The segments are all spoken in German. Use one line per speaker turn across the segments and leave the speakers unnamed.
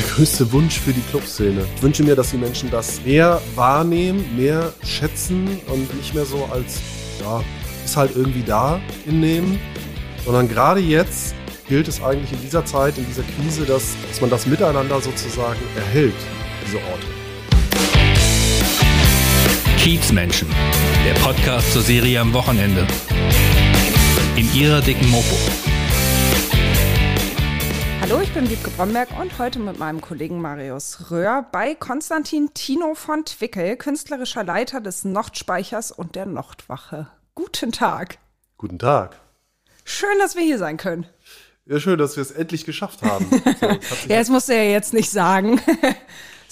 der größte Wunsch für die Clubszene. Ich wünsche mir, dass die Menschen das mehr wahrnehmen, mehr schätzen und nicht mehr so als, ja, ist halt irgendwie da hinnehmen, sondern gerade jetzt gilt es eigentlich in dieser Zeit, in dieser Krise, dass, dass man das miteinander sozusagen erhält, diese Orte.
Kiezmenschen, der Podcast zur Serie am Wochenende. In ihrer dicken Mopo.
Hallo, ich bin Wiebke Bromberg und heute mit meinem Kollegen Marius Röhr bei Konstantin Tino von Twickel, künstlerischer Leiter des Nordspeichers und der Nordwache. Guten Tag.
Guten Tag.
Schön, dass wir hier sein können.
Ja, schön, dass wir es endlich geschafft haben.
So, ja, das musst du ja jetzt nicht sagen.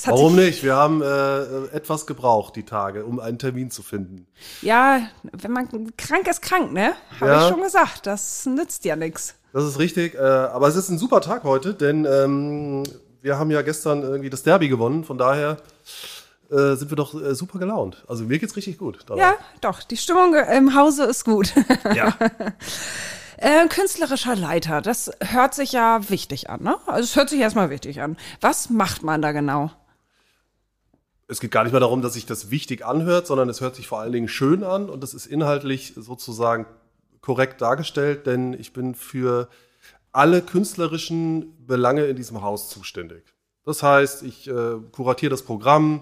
Warum nicht? Wir haben äh, etwas gebraucht, die Tage, um einen Termin zu finden.
Ja, wenn man krank ist, krank, ne? Habe ja. ich schon gesagt. Das nützt ja nichts.
Das ist richtig. Äh, aber es ist ein super Tag heute, denn ähm, wir haben ja gestern irgendwie das Derby gewonnen. Von daher äh, sind wir doch äh, super gelaunt. Also mir geht's richtig gut.
Dabei. Ja, doch. Die Stimmung im Hause ist gut. Ja. Äh, künstlerischer Leiter, das hört sich ja wichtig an, ne? Also es hört sich erstmal wichtig an. Was macht man da genau?
Es geht gar nicht mehr darum, dass sich das wichtig anhört, sondern es hört sich vor allen Dingen schön an und es ist inhaltlich sozusagen korrekt dargestellt, denn ich bin für alle künstlerischen Belange in diesem Haus zuständig. Das heißt, ich äh, kuratiere das Programm,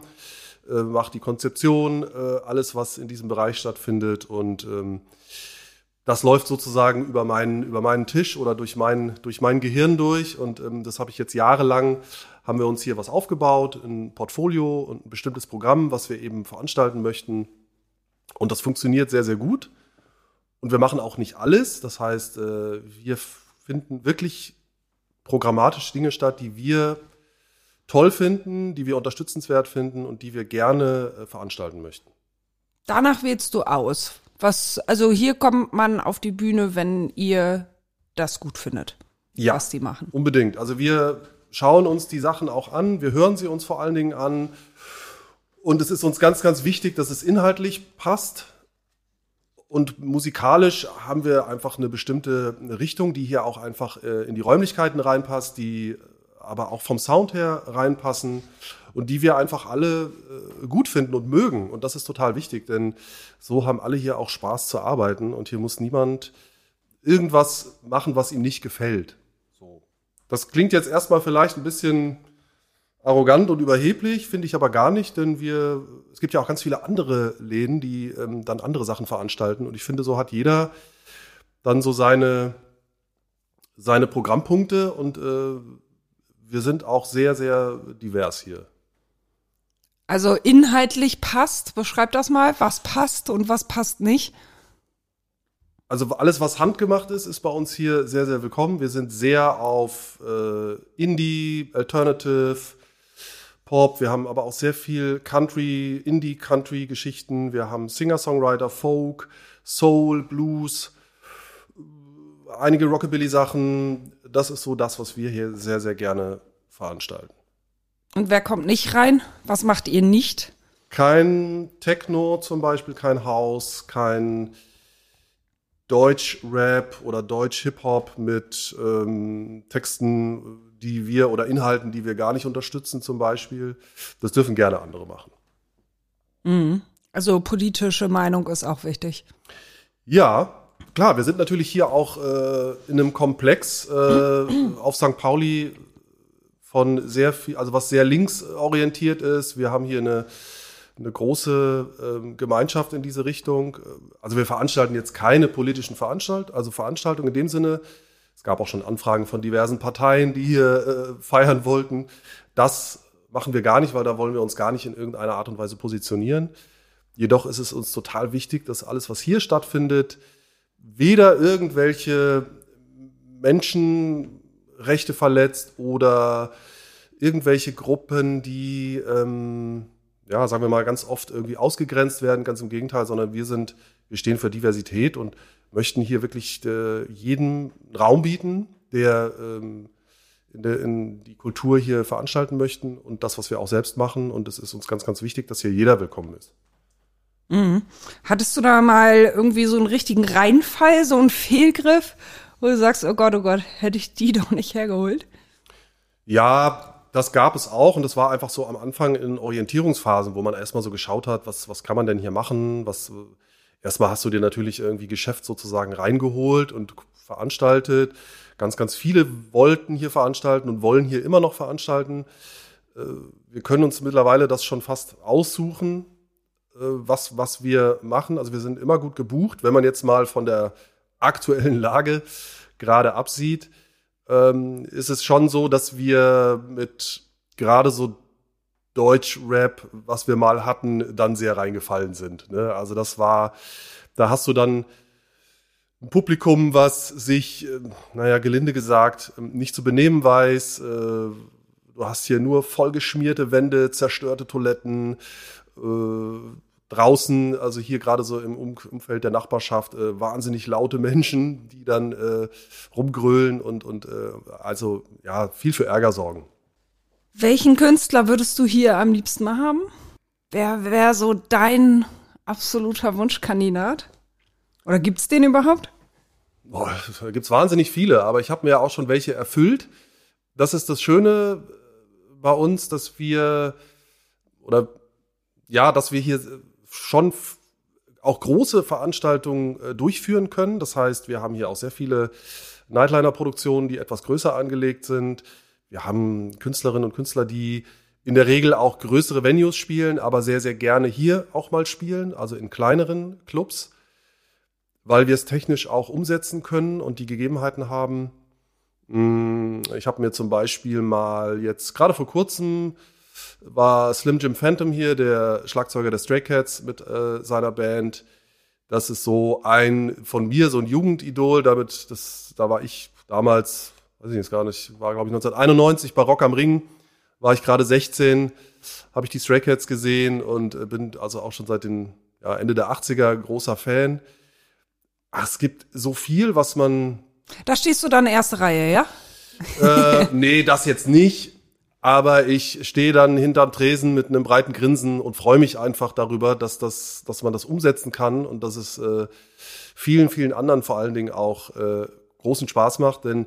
äh, mache die Konzeption, äh, alles, was in diesem Bereich stattfindet und ähm, das läuft sozusagen über meinen, über meinen Tisch oder durch mein, durch mein Gehirn durch. Und ähm, das habe ich jetzt jahrelang, haben wir uns hier was aufgebaut, ein Portfolio und ein bestimmtes Programm, was wir eben veranstalten möchten. Und das funktioniert sehr, sehr gut. Und wir machen auch nicht alles. Das heißt, äh, wir finden wirklich programmatisch Dinge statt, die wir toll finden, die wir unterstützenswert finden und die wir gerne äh, veranstalten möchten.
Danach wählst du aus. Was, also hier kommt man auf die Bühne, wenn ihr das gut findet,
ja,
was die machen.
Unbedingt. Also wir schauen uns die Sachen auch an, wir hören sie uns vor allen Dingen an. Und es ist uns ganz, ganz wichtig, dass es inhaltlich passt. Und musikalisch haben wir einfach eine bestimmte Richtung, die hier auch einfach äh, in die Räumlichkeiten reinpasst, die aber auch vom Sound her reinpassen und die wir einfach alle äh, gut finden und mögen. Und das ist total wichtig, denn so haben alle hier auch Spaß zu arbeiten und hier muss niemand irgendwas machen, was ihm nicht gefällt. Das klingt jetzt erstmal vielleicht ein bisschen arrogant und überheblich, finde ich aber gar nicht, denn wir, es gibt ja auch ganz viele andere Läden, die ähm, dann andere Sachen veranstalten. Und ich finde, so hat jeder dann so seine, seine Programmpunkte und äh, wir sind auch sehr, sehr divers hier.
Also inhaltlich passt, beschreib das mal, was passt und was passt nicht.
Also alles, was handgemacht ist, ist bei uns hier sehr, sehr willkommen. Wir sind sehr auf äh, Indie, Alternative, Pop. Wir haben aber auch sehr viel Country, Indie-Country-Geschichten. Wir haben Singer-Songwriter, Folk, Soul, Blues, einige Rockabilly-Sachen. Das ist so das, was wir hier sehr, sehr gerne veranstalten.
Und wer kommt nicht rein? Was macht ihr nicht?
Kein Techno zum Beispiel, kein House, kein Deutsch-Rap oder Deutsch-Hip-Hop mit ähm, Texten, die wir oder Inhalten, die wir gar nicht unterstützen zum Beispiel. Das dürfen gerne andere machen.
Mhm. Also politische Meinung ist auch wichtig.
Ja, klar, wir sind natürlich hier auch äh, in einem Komplex äh, auf St. Pauli von sehr viel, also was sehr linksorientiert ist. Wir haben hier eine, eine große ähm, Gemeinschaft in diese Richtung. Also wir veranstalten jetzt keine politischen Veranstaltungen, also Veranstaltungen in dem Sinne. Es gab auch schon Anfragen von diversen Parteien, die hier äh, feiern wollten. Das machen wir gar nicht, weil da wollen wir uns gar nicht in irgendeiner Art und Weise positionieren. Jedoch ist es uns total wichtig, dass alles, was hier stattfindet, weder irgendwelche Menschen Rechte verletzt oder irgendwelche Gruppen, die, ähm, ja, sagen wir mal, ganz oft irgendwie ausgegrenzt werden, ganz im Gegenteil, sondern wir sind, wir stehen für Diversität und möchten hier wirklich äh, jeden Raum bieten, der ähm, in, der, in die Kultur hier veranstalten möchten und das, was wir auch selbst machen. Und es ist uns ganz, ganz wichtig, dass hier jeder willkommen ist.
Mhm. Hattest du da mal irgendwie so einen richtigen Reinfall, so einen Fehlgriff, wo du sagst, oh Gott, oh Gott, hätte ich die doch nicht hergeholt?
Ja, Das gab es auch und das war einfach so am Anfang in Orientierungsphasen, wo man erstmal so geschaut hat, was, was kann man denn hier machen? Was, erstmal hast du dir natürlich irgendwie Geschäft sozusagen reingeholt und veranstaltet. Ganz, ganz viele wollten hier veranstalten und wollen hier immer noch veranstalten. Äh, wir können uns mittlerweile das schon fast aussuchen, äh, was, was wir machen. Also wir sind immer gut gebucht. Wenn man jetzt mal von der aktuellen Lage gerade absieht, ähm, ist es schon so, dass wir mit gerade so Deutsch-Rap, was wir mal hatten, dann sehr reingefallen sind. Ne? Also das war, da hast du dann ein Publikum, was sich, äh, naja, gelinde gesagt, nicht zu benehmen weiß. Äh, du hast hier nur vollgeschmierte Wände, zerstörte Toiletten, äh, draußen, also hier gerade so im Umfeld der Nachbarschaft, äh, wahnsinnig laute Menschen, die dann äh, rumgrölen und, und äh, also ja, viel für Ärger sorgen.
Welchen Künstler würdest du hier am liebsten mal haben? Wer wäre so dein absoluter Wunschkandidat? Oder gibt's den überhaupt?
Boah, da gibt's wahnsinnig viele, aber ich habe mir ja auch schon welche erfüllt. Das ist das Schöne bei uns, dass wir oder ja, dass wir hier schon auch große Veranstaltungen äh, durchführen können. Das heißt, wir haben hier auch sehr viele Nightliner-Produktionen, die etwas größer angelegt sind. Wir haben Künstlerinnen und Künstler, die in der Regel auch größere Venues spielen, aber sehr, sehr gerne hier auch mal spielen, also in kleineren Clubs, weil wir es technisch auch umsetzen können und die Gegebenheiten haben. Hm, ich habe mir zum Beispiel mal jetzt gerade vor kurzem war Slim Jim Phantom hier, der Schlagzeuger der Stray Cats mit äh, seiner Band. Das ist so ein von mir so ein Jugendidol. Damit, das, da war ich damals, weiß ich jetzt gar nicht, war glaube ich 1991 bei Rock am Ring. War ich gerade 16, habe ich die Stray Cats gesehen und äh, bin also auch schon seit den ja, Ende der 80er großer Fan. Ach, es gibt so viel, was man.
Da stehst du dann erste Reihe, ja?
Äh, nee, das jetzt nicht aber ich stehe dann hinterm Tresen mit einem breiten Grinsen und freue mich einfach darüber, dass das, dass man das umsetzen kann und dass es äh, vielen, vielen anderen vor allen Dingen auch äh, großen Spaß macht. Denn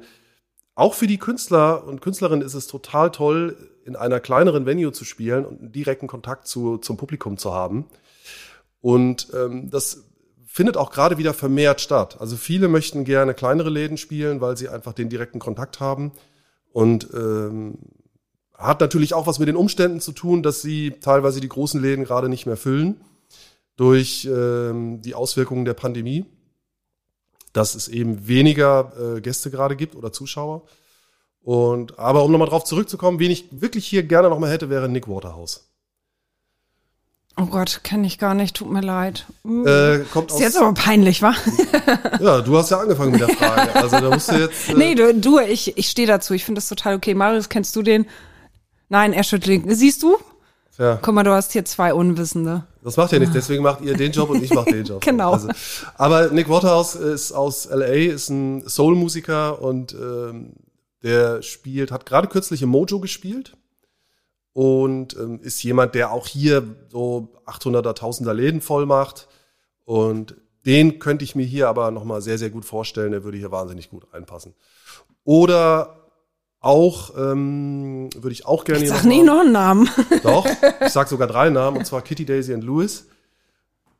auch für die Künstler und Künstlerinnen ist es total toll, in einer kleineren Venue zu spielen und einen direkten Kontakt zu, zum Publikum zu haben. Und ähm, das findet auch gerade wieder vermehrt statt. Also viele möchten gerne kleinere Läden spielen, weil sie einfach den direkten Kontakt haben. Und ähm, hat natürlich auch was mit den Umständen zu tun, dass sie teilweise die großen Läden gerade nicht mehr füllen durch ähm, die Auswirkungen der Pandemie, dass es eben weniger äh, Gäste gerade gibt oder Zuschauer. Und aber um nochmal drauf zurückzukommen, wen ich wirklich hier gerne nochmal hätte, wäre Nick Waterhouse.
Oh Gott, kenne ich gar nicht, tut mir leid.
Äh, kommt
ist jetzt aber peinlich, wa?
ja, du hast ja angefangen mit der Frage. Also da musst du jetzt.
Äh nee, du, du ich, ich stehe dazu. Ich finde das total okay. Marius, kennst du den? Nein, er schüttelt. Siehst du? Ja. Guck mal, du hast hier zwei Unwissende.
Das macht ja nichts, deswegen macht ihr den Job und ich mach den Job.
genau. Also,
aber Nick Waterhouse ist aus LA, ist ein Soul-Musiker und ähm, der spielt, hat gerade kürzlich im Mojo gespielt und ähm, ist jemand, der auch hier so 800er, 1000er Läden voll macht und den könnte ich mir hier aber nochmal sehr, sehr gut vorstellen. Der würde hier wahnsinnig gut reinpassen. Oder auch, ähm, würde ich auch gerne.
Ich sag nicht noch einen Namen.
Doch, ich sag sogar drei Namen, und zwar Kitty, Daisy und Louis.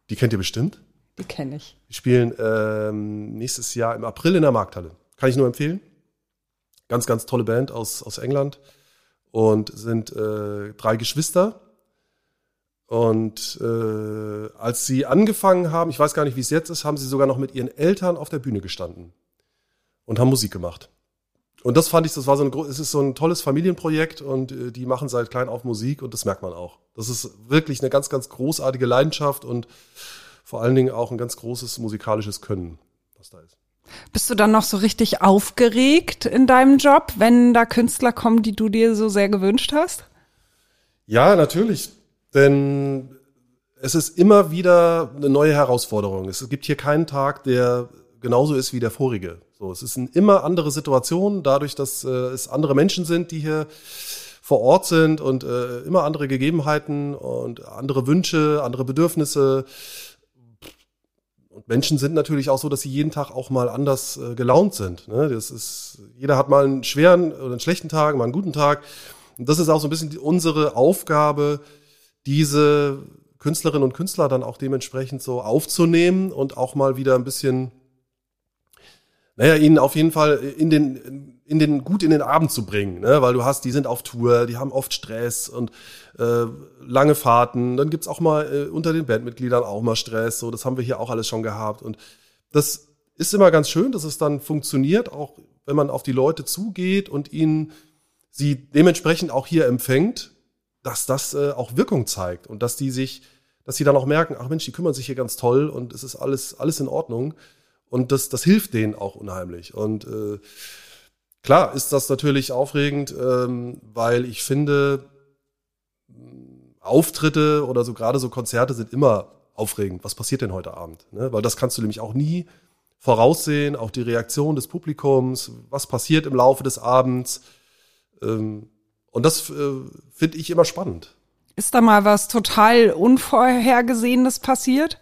Die kennt ihr bestimmt.
Die kenne ich.
Die spielen ähm, nächstes Jahr im April in der Markthalle. Kann ich nur empfehlen. Ganz, ganz tolle Band aus, aus England und sind äh, drei Geschwister. Und äh, als sie angefangen haben, ich weiß gar nicht, wie es jetzt ist, haben sie sogar noch mit ihren Eltern auf der Bühne gestanden und haben Musik gemacht. Und das fand ich, das war so ein, es ist so ein tolles Familienprojekt und äh, die machen seit klein auf Musik und das merkt man auch. Das ist wirklich eine ganz, ganz großartige Leidenschaft und vor allen Dingen auch ein ganz großes musikalisches Können, was da ist.
Bist du dann noch so richtig aufgeregt in deinem Job, wenn da Künstler kommen, die du dir so sehr gewünscht hast?
Ja, natürlich. Denn es ist immer wieder eine neue Herausforderung. Es gibt hier keinen Tag, der genauso ist wie der vorige. So, es ist eine immer andere Situation, dadurch, dass äh, es andere Menschen sind, die hier vor Ort sind und äh, immer andere Gegebenheiten und andere Wünsche, andere Bedürfnisse. Und Menschen sind natürlich auch so, dass sie jeden Tag auch mal anders äh, gelaunt sind. Ne? Das ist, jeder hat mal einen schweren oder einen schlechten Tag, mal einen guten Tag. Und das ist auch so ein bisschen unsere Aufgabe, diese Künstlerinnen und Künstler dann auch dementsprechend so aufzunehmen und auch mal wieder ein bisschen, naja, ihnen auf jeden Fall in den, in den, gut in den Abend zu bringen, ne? weil du hast, die sind auf Tour, die haben oft Stress und äh, lange Fahrten, dann gibt's auch mal äh, unter den Bandmitgliedern auch mal Stress, so, das haben wir hier auch alles schon gehabt und das ist immer ganz schön, dass es dann funktioniert, auch wenn man auf die Leute zugeht und ihnen sie dementsprechend auch hier empfängt, dass das äh, auch Wirkung zeigt und dass die sich, dass sie dann auch merken, ach Mensch, die kümmern sich hier ganz toll und es ist alles, alles in Ordnung. Und das, das hilft denen auch unheimlich. Und äh, klar ist das natürlich aufregend, ähm, weil ich finde, Auftritte oder so gerade so Konzerte sind immer aufregend. Was passiert denn heute Abend? Ne? Weil das kannst du nämlich auch nie voraussehen, auch die Reaktion des Publikums, was passiert im Laufe des Abends. Ähm, und das äh, finde ich immer spannend.
Ist da mal was total Unvorhergesehenes passiert?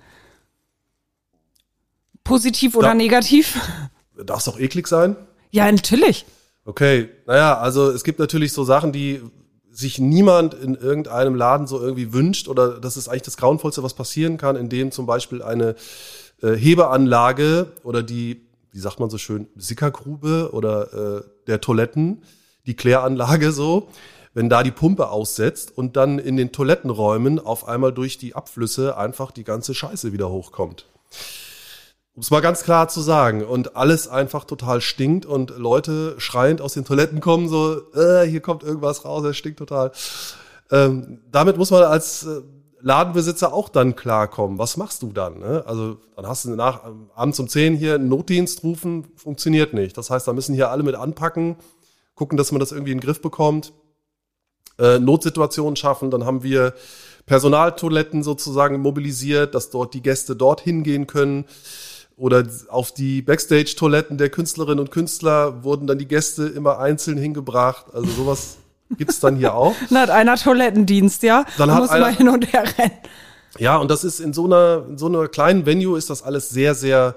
Positiv oder da, negativ?
Darf es doch eklig sein?
Ja, natürlich.
Okay, naja, also es gibt natürlich so Sachen, die sich niemand in irgendeinem Laden so irgendwie wünscht oder das ist eigentlich das Grauenvollste, was passieren kann, indem zum Beispiel eine äh, Hebeanlage oder die, wie sagt man so schön, Sickergrube oder äh, der Toiletten, die Kläranlage so, wenn da die Pumpe aussetzt und dann in den Toilettenräumen auf einmal durch die Abflüsse einfach die ganze Scheiße wieder hochkommt. Um es mal ganz klar zu sagen. Und alles einfach total stinkt und Leute schreiend aus den Toiletten kommen, so, äh, hier kommt irgendwas raus, es stinkt total. Ähm, damit muss man als äh, Ladenbesitzer auch dann klarkommen. Was machst du dann? Ne? Also dann hast du nach abends um 10 hier einen Notdienst rufen, funktioniert nicht. Das heißt, da müssen hier alle mit anpacken, gucken, dass man das irgendwie in den Griff bekommt. Äh, Notsituationen schaffen, dann haben wir Personaltoiletten sozusagen mobilisiert, dass dort die Gäste dort hingehen können. Oder auf die Backstage-Toiletten der Künstlerinnen und Künstler wurden dann die Gäste immer einzeln hingebracht. Also sowas Gibt's dann hier auch.
Dann hat einer Toilettendienst, ja?
Dann hat muss einer,
hin und her rennen.
Ja, und das ist in so einer, in so einer kleinen Venue ist das alles sehr, sehr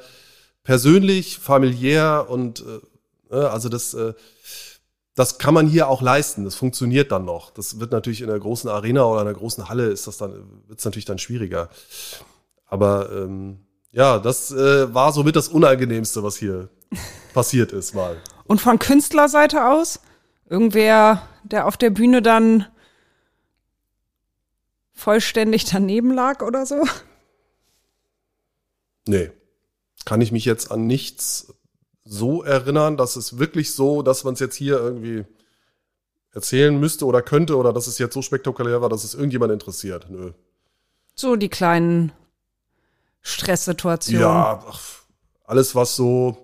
persönlich, familiär und äh, ne, also das, äh, das kann man hier auch leisten. Das funktioniert dann noch. Das wird natürlich in einer großen Arena oder einer großen Halle ist das dann, wird's natürlich dann schwieriger. Aber ähm, ja, das äh, war somit das Unangenehmste, was hier passiert ist mal.
Und von Künstlerseite aus? Irgendwer, der auf der Bühne dann vollständig daneben lag oder so?
Nee. Kann ich mich jetzt an nichts so erinnern, dass es wirklich so, dass man es jetzt hier irgendwie erzählen müsste oder könnte oder dass es jetzt so spektakulär war, dass es irgendjemand interessiert. Nö.
So die kleinen Stresssituationen.
Ja, alles was so,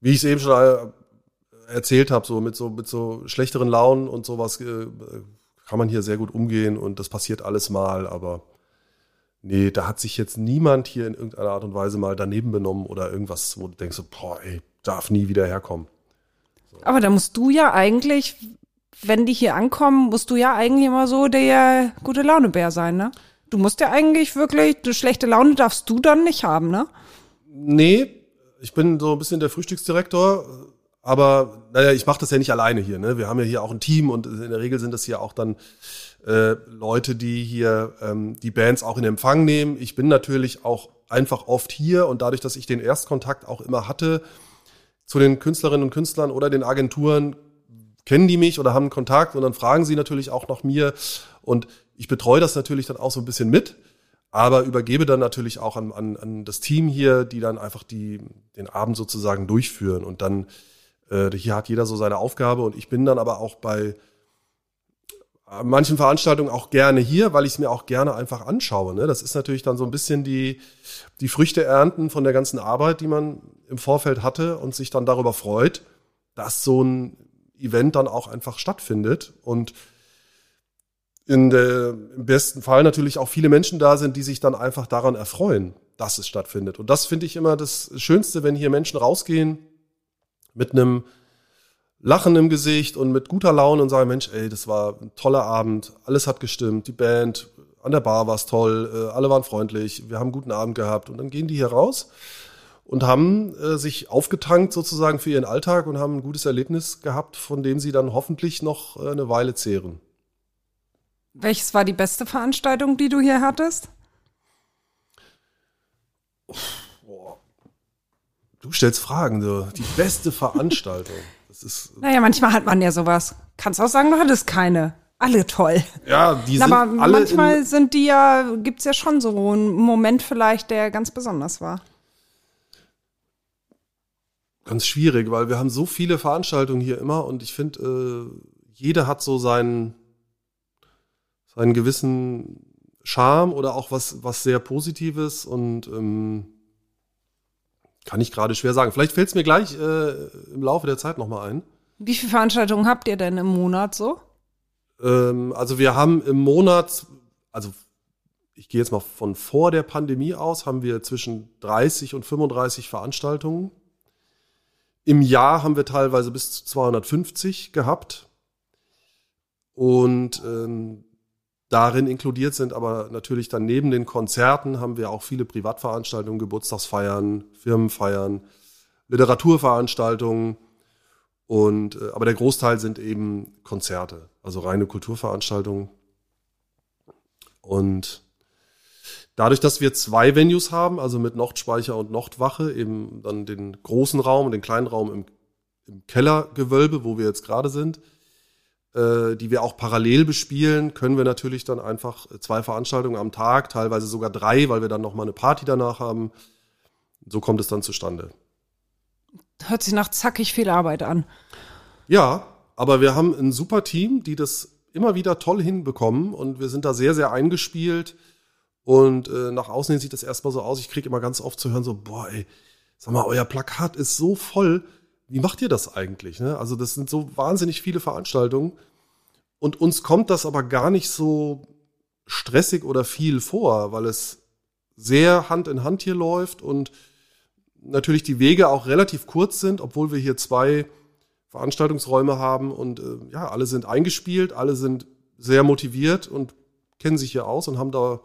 wie ich es eben schon erzählt habe, so mit so mit so schlechteren Launen und sowas äh, kann man hier sehr gut umgehen und das passiert alles mal, aber nee, da hat sich jetzt niemand hier in irgendeiner Art und Weise mal daneben benommen oder irgendwas, wo du denkst, so, boah, ey, darf nie wieder herkommen.
So. Aber da musst du ja eigentlich, wenn die hier ankommen, musst du ja eigentlich immer so der gute Launebär sein, ne? Du musst ja eigentlich wirklich, du schlechte Laune darfst du dann nicht haben, ne?
Nee, ich bin so ein bisschen der Frühstücksdirektor aber naja, ich mache das ja nicht alleine hier. Ne? Wir haben ja hier auch ein Team und in der Regel sind das hier auch dann äh, Leute, die hier ähm, die Bands auch in Empfang nehmen. Ich bin natürlich auch einfach oft hier und dadurch, dass ich den Erstkontakt auch immer hatte zu den Künstlerinnen und Künstlern oder den Agenturen, kennen die mich oder haben Kontakt und dann fragen sie natürlich auch nach mir und ich betreue das natürlich dann auch so ein bisschen mit, aber übergebe dann natürlich auch an, an, an das Team hier, die dann einfach die, den Abend sozusagen durchführen und dann äh, hier hat jeder so seine Aufgabe und ich bin dann aber auch bei manchen Veranstaltungen auch gerne hier, weil ich es mir auch gerne einfach anschaue. Ne? Das ist natürlich dann so ein bisschen die, die Früchte ernten von der ganzen Arbeit, die man im Vorfeld hatte und sich dann darüber freut, dass so ein Event dann auch einfach stattfindet und in der, im besten Fall natürlich auch viele Menschen da sind, die sich dann einfach daran erfreuen, dass es stattfindet. Und das finde ich immer das Schönste, wenn hier Menschen rausgehen mit einem Lachen im Gesicht und mit guter Laune und sagen, Mensch, ey, das war ein toller Abend, alles hat gestimmt, die Band, an der Bar war es toll, äh, alle waren freundlich, wir haben einen guten Abend gehabt und dann gehen die hier raus und haben äh, sich aufgetankt sozusagen für ihren Alltag und haben ein gutes Erlebnis gehabt, von dem sie dann hoffentlich noch äh, eine Weile zehren.
Welches war die beste Veranstaltung, die du hier hattest?
Du stellst Fragen, so. die beste Veranstaltung. Das ist,
Naja, manchmal hat man ja sowas. Kannst auch sagen, du hattest keine. Alle toll.
ja, die sind
aber
alle
manchmal
in,
sind die ja, gibt's ja schon so einen Moment vielleicht, der ganz besonders war.
ganz schwierig, weil wir haben so viele Veranstaltungen hier immer und ich finde, äh, jeder hat so seinen, seinen gewissen Charme oder auch was, was sehr Positives und ähm, kann ich gerade schwer sagen. Vielleicht fällt es mir gleich äh, im Laufe der Zeit nochmal ein.
Wie viele Veranstaltungen habt ihr denn im Monat so?
Ähm, also wir haben im Monat, also ich gehe jetzt mal von vor der Pandemie aus, haben wir zwischen 30 und 35 Veranstaltungen. Im Jahr haben wir teilweise bis zu 250 gehabt. Und ähm, darin inkludiert sind aber natürlich dann neben den Konzerten haben wir auch viele Privatveranstaltungen, Geburtstagsfeiern, Firmenfeiern, Literaturveranstaltungen. Und äh, aber der Großteil sind eben Konzerte, also reine Kulturveranstaltungen. Und dadurch, dass wir zwei Venues haben, also mit Nordspeicher und Nordwache, eben dann den großen Raum und den kleinen Raum im, im Kellergewölbe, wo wir jetzt gerade sind, äh, die wir auch parallel bespielen, können wir natürlich dann einfach zwei Veranstaltungen am Tag, teilweise sogar drei, weil wir dann noch mal eine Party danach haben. So kommt es dann zustande.
Hört sich nach zackig viel Arbeit an.
Ja, aber wir haben ein super Team, die das immer wieder toll hinbekommen und wir sind da sehr, sehr eingespielt. Und äh, nach außen hin sieht das erstmal so aus. Ich kriege immer ganz oft zu hören, so, boah, ey, sag mal, euer Plakat ist so voll. Wie macht ihr das eigentlich? Ne? Also, das sind so wahnsinnig viele Veranstaltungen. Und uns kommt das aber gar nicht so stressig oder viel vor, weil es sehr Hand in Hand hier läuft und natürlich die Wege auch relativ kurz sind, obwohl wir hier zwei Veranstaltungsräume haben und äh, ja, alle sind eingespielt, alle sind sehr motiviert und kennen sich hier aus und haben da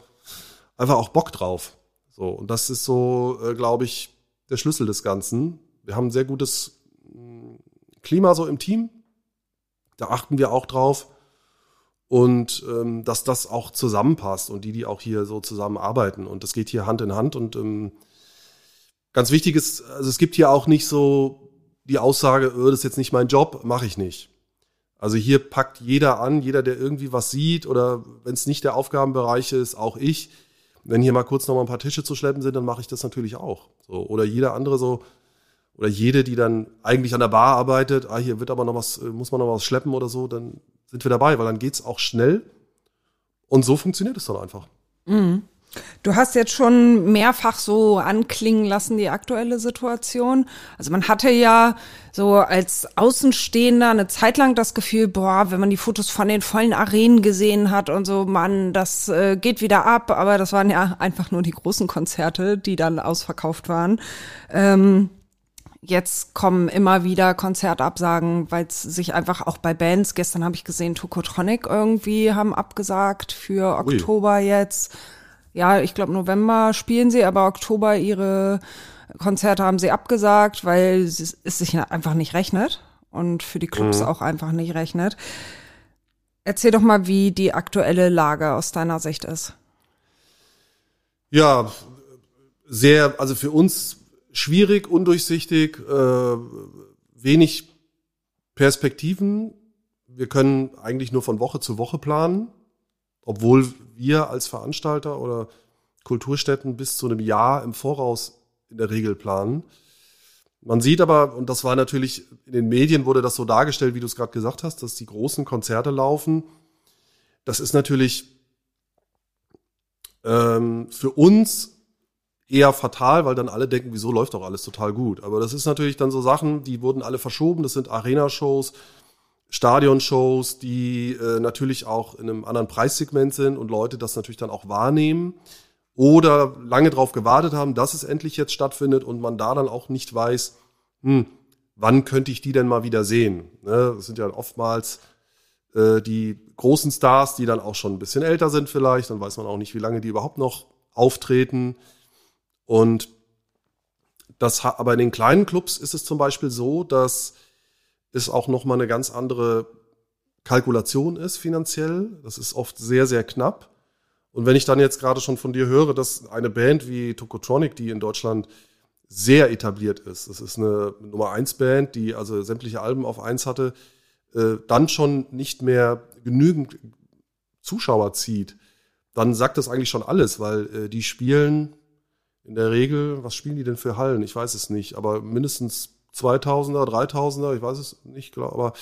einfach auch Bock drauf. So, und das ist so, äh, glaube ich, der Schlüssel des Ganzen. Wir haben ein sehr gutes Klima so im Team. Da achten wir auch drauf. Und ähm, dass das auch zusammenpasst und die, die auch hier so zusammenarbeiten. Und das geht hier Hand in Hand. Und ähm, ganz wichtig ist, also es gibt hier auch nicht so die Aussage, oh, das ist jetzt nicht mein Job, mache ich nicht. Also hier packt jeder an, jeder, der irgendwie was sieht oder wenn es nicht der Aufgabenbereich ist, auch ich. Wenn hier mal kurz noch mal ein paar Tische zu schleppen sind, dann mache ich das natürlich auch. So, oder jeder andere so, oder jede, die dann eigentlich an der Bar arbeitet, ah, hier wird aber noch was, muss man noch was schleppen oder so, dann sind wir dabei, weil dann geht's auch schnell. Und so funktioniert es dann einfach.
Du hast jetzt schon mehrfach so anklingen lassen, die aktuelle Situation. Also man hatte ja so als Außenstehender eine Zeit lang das Gefühl, boah, wenn man die Fotos von den vollen Arenen gesehen hat und so, Mann, das äh, geht wieder ab. Aber das waren ja einfach nur die großen Konzerte, die dann ausverkauft waren. Ähm, Jetzt kommen immer wieder Konzertabsagen, weil es sich einfach auch bei Bands, gestern habe ich gesehen, Tokotronic irgendwie haben abgesagt für
Ui.
Oktober jetzt. Ja, ich glaube November spielen sie, aber Oktober ihre Konzerte haben sie abgesagt, weil es es sich einfach nicht rechnet und für die Clubs auch einfach nicht rechnet. Erzähl doch mal, wie die aktuelle Lage aus deiner Sicht ist.
Ja, sehr, also für uns schwierig, undurchsichtig, äh, wenig Perspektiven. Wir können eigentlich nur von Woche zu Woche planen, obwohl wir als Veranstalter oder Kulturstätten bis zu einem Jahr im Voraus in der Regel planen. Man sieht aber, und das war natürlich, in den Medien wurde das so dargestellt, wie du es gerade gesagt hast, dass die großen Konzerte laufen. Das ist natürlich ähm, für uns eher fatal, weil dann alle denken, wieso läuft doch alles total gut. Aber das ist natürlich dann so Sachen, die wurden alle verschoben. Das sind Arena-Shows, Stadion-Shows, die äh, natürlich auch in einem anderen Preissegment sind und Leute das natürlich dann auch wahrnehmen oder lange drauf gewartet haben, dass es endlich jetzt stattfindet und man da dann auch nicht weiß, hm, wann könnte ich die denn mal wieder sehen. Ne? Das sind ja oftmals äh, die großen Stars, die dann auch schon ein bisschen älter sind vielleicht, dann weiß man auch nicht, wie lange die überhaupt noch auftreten. Und das, aber in den kleinen Clubs ist es zum Beispiel so, dass es auch nochmal eine ganz andere Kalkulation ist finanziell. Das ist oft sehr, sehr knapp. Und wenn ich dann jetzt gerade schon von dir höre, dass eine Band wie Tokotronic, die in Deutschland sehr etabliert ist, das ist eine Nummer eins Band, die also sämtliche Alben auf eins hatte, äh, dann schon nicht mehr genügend Zuschauer zieht, dann sagt das eigentlich schon alles, weil äh, die spielen in der Regel, was spielen die denn für Hallen? Ich weiß es nicht, aber mindestens 2000er, 3000er, ich weiß es nicht, klar, aber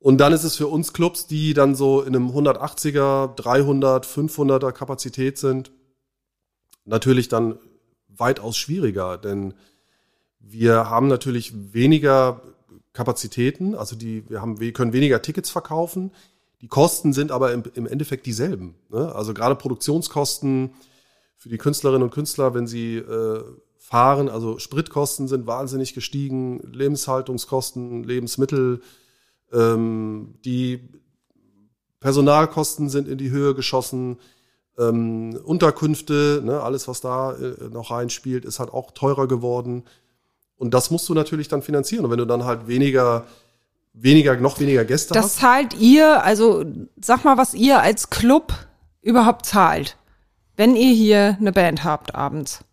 und dann ist es für uns Clubs, die dann so in einem 180er, 300, 500er Kapazität sind, natürlich dann weitaus schwieriger, denn wir haben natürlich weniger Kapazitäten, also die, wir haben, wir können weniger Tickets verkaufen. Die Kosten sind aber im, im Endeffekt dieselben. Ne? Also gerade Produktionskosten für die Künstlerinnen und Künstler, wenn sie äh, fahren, also Spritkosten sind wahnsinnig gestiegen, Lebenshaltungskosten, Lebensmittel, ähm, die Personalkosten sind in die Höhe geschossen. Ähm, Unterkünfte, ne, alles was da äh, noch reinspielt, ist halt auch teurer geworden. Und das musst du natürlich dann finanzieren. Und wenn du dann halt weniger, weniger, noch weniger Gäste
das
hast.
Das zahlt ihr, also sag mal, was ihr als Club überhaupt zahlt, wenn ihr hier eine Band habt abends.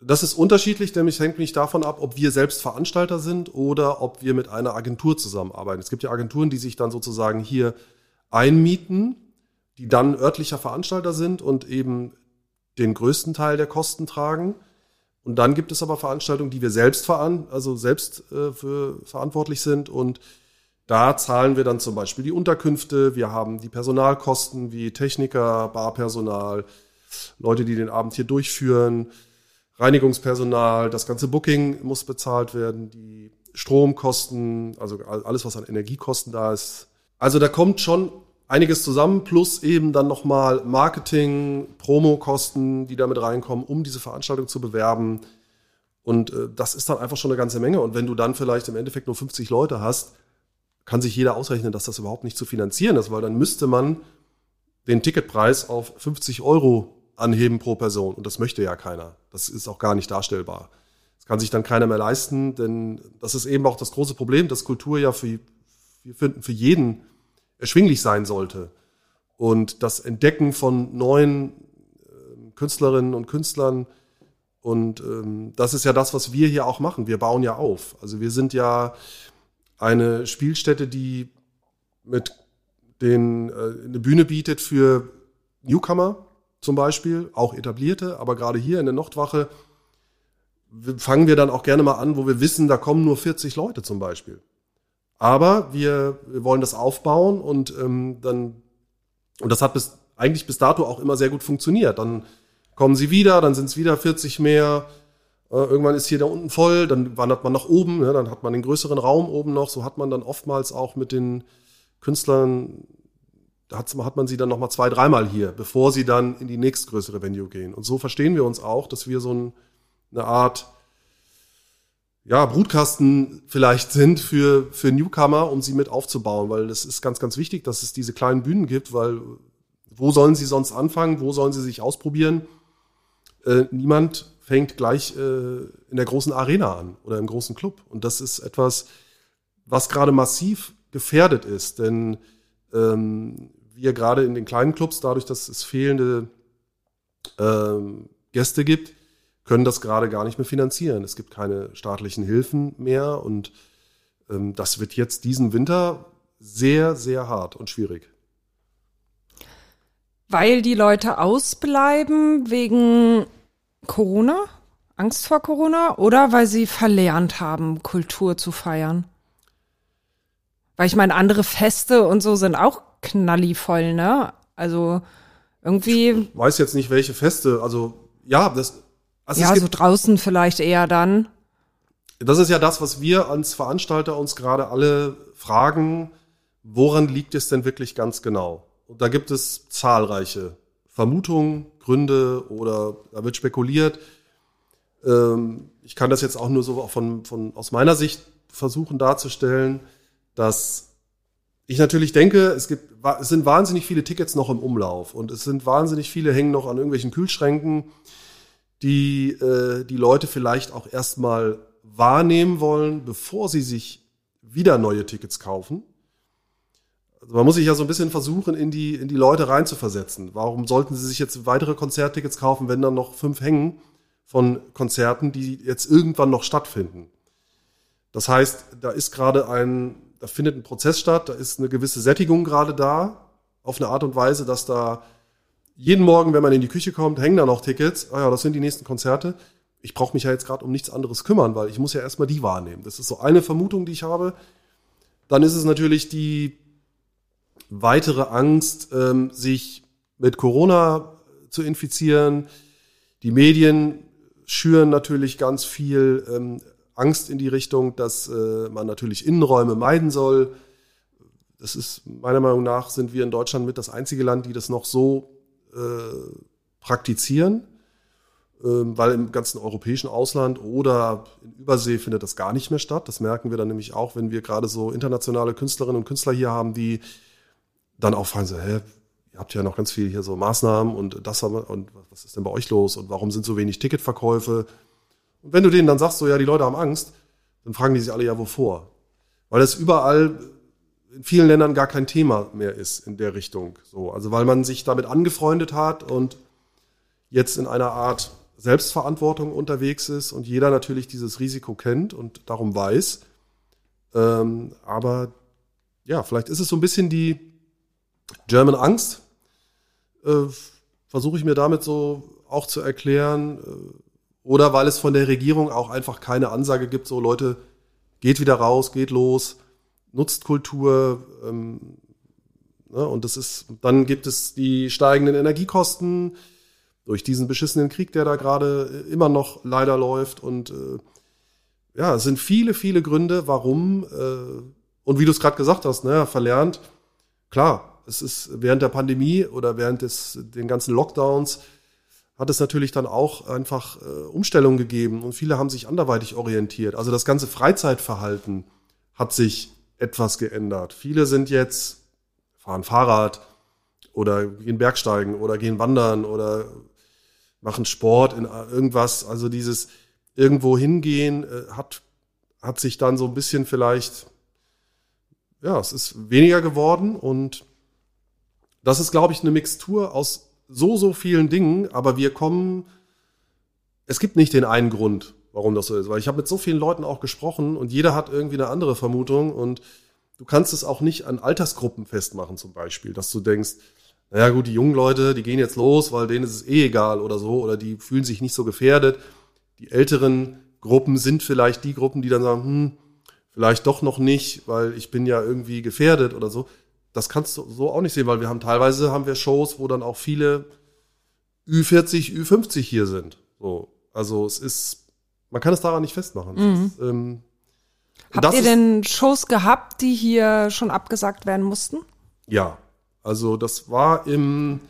Das ist unterschiedlich, nämlich hängt nicht davon ab, ob wir selbst Veranstalter sind oder ob wir mit einer Agentur zusammenarbeiten. Es gibt ja Agenturen, die sich dann sozusagen hier einmieten, die dann örtlicher Veranstalter sind und eben den größten Teil der Kosten tragen. Und dann gibt es aber Veranstaltungen, die wir selbst veran also selbst äh, für verantwortlich sind und da zahlen wir dann zum Beispiel die Unterkünfte, wir haben die Personalkosten wie Techniker, Barpersonal, Leute, die den Abend hier durchführen, Reinigungspersonal, das ganze Booking muss bezahlt werden, die Stromkosten, also alles, was an Energiekosten da ist. Also da kommt schon einiges zusammen, plus eben dann nochmal Marketing, Promokosten, die damit reinkommen, um diese Veranstaltung zu bewerben. Und äh, das ist dann einfach schon eine ganze Menge. Und wenn du dann vielleicht im Endeffekt nur 50 Leute hast, kann sich jeder ausrechnen, dass das überhaupt nicht zu finanzieren ist, weil dann müsste man den Ticketpreis auf 50 Euro anheben pro Person. Und das möchte ja keiner. Das ist auch gar nicht darstellbar. Das kann sich dann keiner mehr leisten, denn das ist eben auch das große Problem, dass Kultur ja für, wir finden, für jeden erschwinglich sein sollte. Und das Entdecken von neuen äh, Künstlerinnen und Künstlern, und ähm, das ist ja das, was wir hier auch machen. Wir bauen ja auf. Also wir sind ja eine Spielstätte, die mit den äh, eine Bühne bietet für Newcomer, zum Beispiel, auch etablierte, aber gerade hier in der Nochtwache fangen wir dann auch gerne mal an, wo wir wissen, da kommen nur 40 Leute zum Beispiel. Aber wir, wir wollen das aufbauen und ähm, dann, und das hat bis, eigentlich bis dato auch immer sehr gut funktioniert. Dann kommen sie wieder, dann sind es wieder 40 mehr, äh, irgendwann ist hier da unten voll, dann wandert man nach oben, ja, dann hat man den größeren Raum oben noch, so hat man dann oftmals auch mit den Künstlern da hat, man sie dann nochmal zwei, dreimal hier, bevor sie dann in die nächstgrößere Venue gehen. Und so verstehen wir uns auch, dass wir so ein, eine Art ja, Brutkasten vielleicht sind für, für Newcomer, um sie mit aufzubauen, weil das ist ganz, ganz wichtig, dass es diese kleinen Bühnen gibt, weil wo sollen sie sonst anfangen, wo sollen sie sich ausprobieren? Äh, niemand fängt gleich äh, in der großen Arena an oder im großen Club. Und das ist etwas, was gerade massiv gefährdet ist, denn ähm, wir gerade in den kleinen Clubs, dadurch, dass es fehlende ähm, Gäste gibt, können das gerade gar nicht mehr finanzieren. Es gibt keine staatlichen Hilfen mehr und ähm, das wird jetzt diesen Winter sehr, sehr hart und schwierig.
Weil die Leute ausbleiben wegen Corona, Angst vor Corona oder weil sie verlernt haben, Kultur zu feiern? Weil ich meine, andere Feste und so sind auch knallivoll, ne? Also irgendwie.
Ich weiß jetzt nicht, welche Feste. Also ja, das. Also
ja, so draußen vielleicht eher dann.
Das ist ja das, was wir als Veranstalter uns gerade alle fragen. Woran liegt es denn wirklich ganz genau? Und da gibt es zahlreiche Vermutungen, Gründe oder da wird spekuliert. Ähm, ich kann das jetzt auch nur so von, von aus meiner Sicht versuchen darzustellen, dass ich natürlich denke, es gibt, es sind wahnsinnig viele Tickets noch im Umlauf und es sind wahnsinnig viele hängen noch an irgendwelchen Kühlschränken. die äh, die Leute vielleicht auch erstmal wahrnehmen wollen, bevor sie sich wieder neue Tickets kaufen. Also man muss sich ja so ein bisschen versuchen, in die, in die Leute reinzuversetzen. Warum sollten sie sich jetzt weitere Konzerttickets kaufen, wenn dann noch fünf hängen von Konzerten, die jetzt irgendwann noch stattfinden? Das heißt, da ist gerade ein, da findet ein Prozess statt, da ist eine gewisse Sättigung gerade da, auf eine Art und Weise, dass da jeden Morgen, wenn man in die Küche kommt, hängen da noch Tickets. Ah ja, das sind die nächsten Konzerte. Ich brauche mich ja jetzt gerade um nichts anderes kümmern, weil ich muss ja erstmal die wahrnehmen. Das ist so eine Vermutung, die ich habe. Dann ist es natürlich die weitere Angst, ähm, sich mit Corona zu infizieren. Die Medien schüren natürlich ganz viel ähm, Angst in die Richtung, dass äh, man natürlich Innenräume meiden soll. Das ist meiner Meinung nach sind wir in Deutschland mit das einzige Land, die das noch so äh, praktizieren, ähm, weil im ganzen europäischen Ausland oder in Übersee findet das gar nicht mehr statt. Das merken wir dann nämlich auch, wenn wir gerade so internationale Künstlerinnen und Künstler hier haben, die dann auch fragen so, hä, ihr habt ja noch ganz viel hier so Maßnahmen und das und was ist denn bei euch los und warum sind so wenig Ticketverkäufe? Und wenn du denen dann sagst, so ja, die Leute haben Angst, dann fragen die sich alle ja wovor. Weil das überall in vielen Ländern gar kein Thema mehr ist in der Richtung. So, also weil man sich damit angefreundet hat und jetzt in einer Art Selbstverantwortung unterwegs ist und jeder natürlich dieses Risiko kennt und darum weiß. Ähm, aber ja, vielleicht ist es so ein bisschen die German Angst. Äh, Versuche ich mir damit so auch zu erklären. Äh, oder weil es von der Regierung auch einfach keine Ansage gibt, so Leute, geht wieder raus, geht los nutzt Kultur. Ähm, ne, und das ist, dann gibt es die steigenden Energiekosten durch diesen beschissenen Krieg, der da gerade äh, immer noch leider läuft. Und äh, ja, es sind viele, viele Gründe, warum, äh, und wie du es gerade gesagt hast, ne, verlernt, klar, es ist während der Pandemie oder während des, den ganzen Lockdowns hat es natürlich dann auch einfach äh, Umstellungen gegeben und viele haben sich anderweitig orientiert. Also das ganze Freizeitverhalten hat sich etwas geändert. Viele sind jetzt, fahren Fahrrad oder gehen Bergsteigen oder gehen wandern oder machen Sport in irgendwas. Also dieses irgendwo hingehen äh, hat, hat sich dann so ein bisschen vielleicht, ja, es ist weniger geworden und das ist, glaube ich, eine Mixtur aus so, so vielen Dingen, aber wir kommen, es gibt nicht den einen Grund warum das so ist. Weil ich habe mit so vielen Leuten auch gesprochen und jeder hat irgendwie eine andere Vermutung und du kannst es auch nicht an Altersgruppen festmachen zum Beispiel, dass du denkst, naja gut, die jungen Leute, die gehen jetzt los, weil denen ist es eh egal oder so oder die fühlen sich nicht so gefährdet. Die älteren Gruppen sind vielleicht die Gruppen, die dann sagen, hm, vielleicht doch noch nicht, weil ich bin ja irgendwie gefährdet oder so. Das kannst du so auch nicht sehen, weil wir haben teilweise haben wir Shows, wo dann auch viele Ü40, Ü50 hier sind. So, also es ist man kann es daran nicht festmachen. Mhm. Ist, ähm,
Habt ihr denn Shows gehabt, die hier schon abgesagt werden mussten?
Ja, also das war im,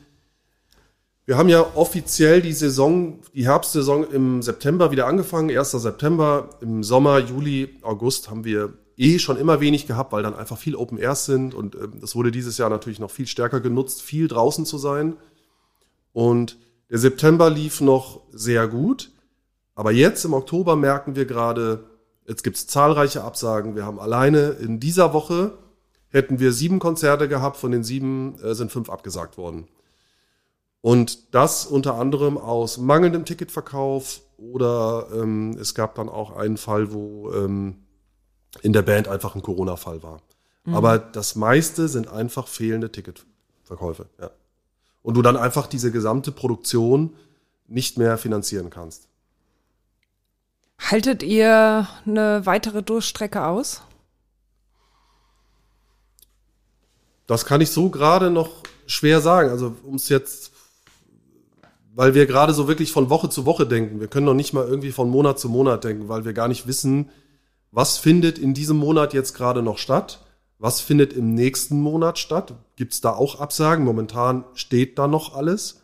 wir haben ja offiziell die Saison, die Herbstsaison im September wieder angefangen, 1. September. Im Sommer, Juli, August haben wir eh schon immer wenig gehabt, weil dann einfach viel Open Airs sind und äh, das wurde dieses Jahr natürlich noch viel stärker genutzt, viel draußen zu sein. Und der September lief noch sehr gut. Aber jetzt im Oktober merken wir gerade, jetzt gibt es zahlreiche Absagen. Wir haben alleine in dieser Woche hätten wir sieben Konzerte gehabt, von den sieben äh, sind fünf abgesagt worden. Und das unter anderem aus mangelndem Ticketverkauf oder ähm, es gab dann auch einen Fall, wo ähm, in der Band einfach ein Corona-Fall war. Mhm. Aber das meiste sind einfach fehlende Ticketverkäufe. Ja. Und du dann einfach diese gesamte Produktion nicht mehr finanzieren kannst.
Haltet ihr eine weitere Durchstrecke aus?
Das kann ich so gerade noch schwer sagen. Also um es jetzt, weil wir gerade so wirklich von Woche zu Woche denken. Wir können noch nicht mal irgendwie von Monat zu Monat denken, weil wir gar nicht wissen, was findet in diesem Monat jetzt gerade noch statt. Was findet im nächsten Monat statt? Gibt es da auch Absagen? Momentan steht da noch alles.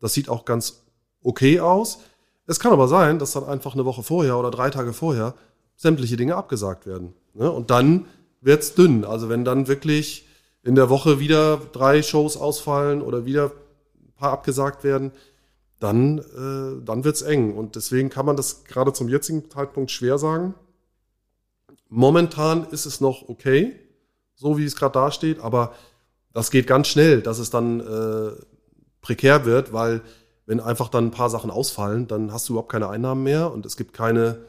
Das sieht auch ganz okay aus. Es kann aber sein, dass dann einfach eine Woche vorher oder drei Tage vorher sämtliche Dinge abgesagt werden. Ne? Und dann wird's dünn. Also wenn dann wirklich in der Woche wieder drei Shows ausfallen oder wieder ein paar abgesagt werden, dann, äh, dann wird's eng. Und deswegen kann man das gerade zum jetzigen Zeitpunkt schwer sagen. Momentan ist es noch okay, so wie es gerade dasteht, aber das geht ganz schnell, dass es dann äh, prekär wird, weil wenn einfach dann ein paar Sachen ausfallen, dann hast du überhaupt keine Einnahmen mehr und es gibt keine,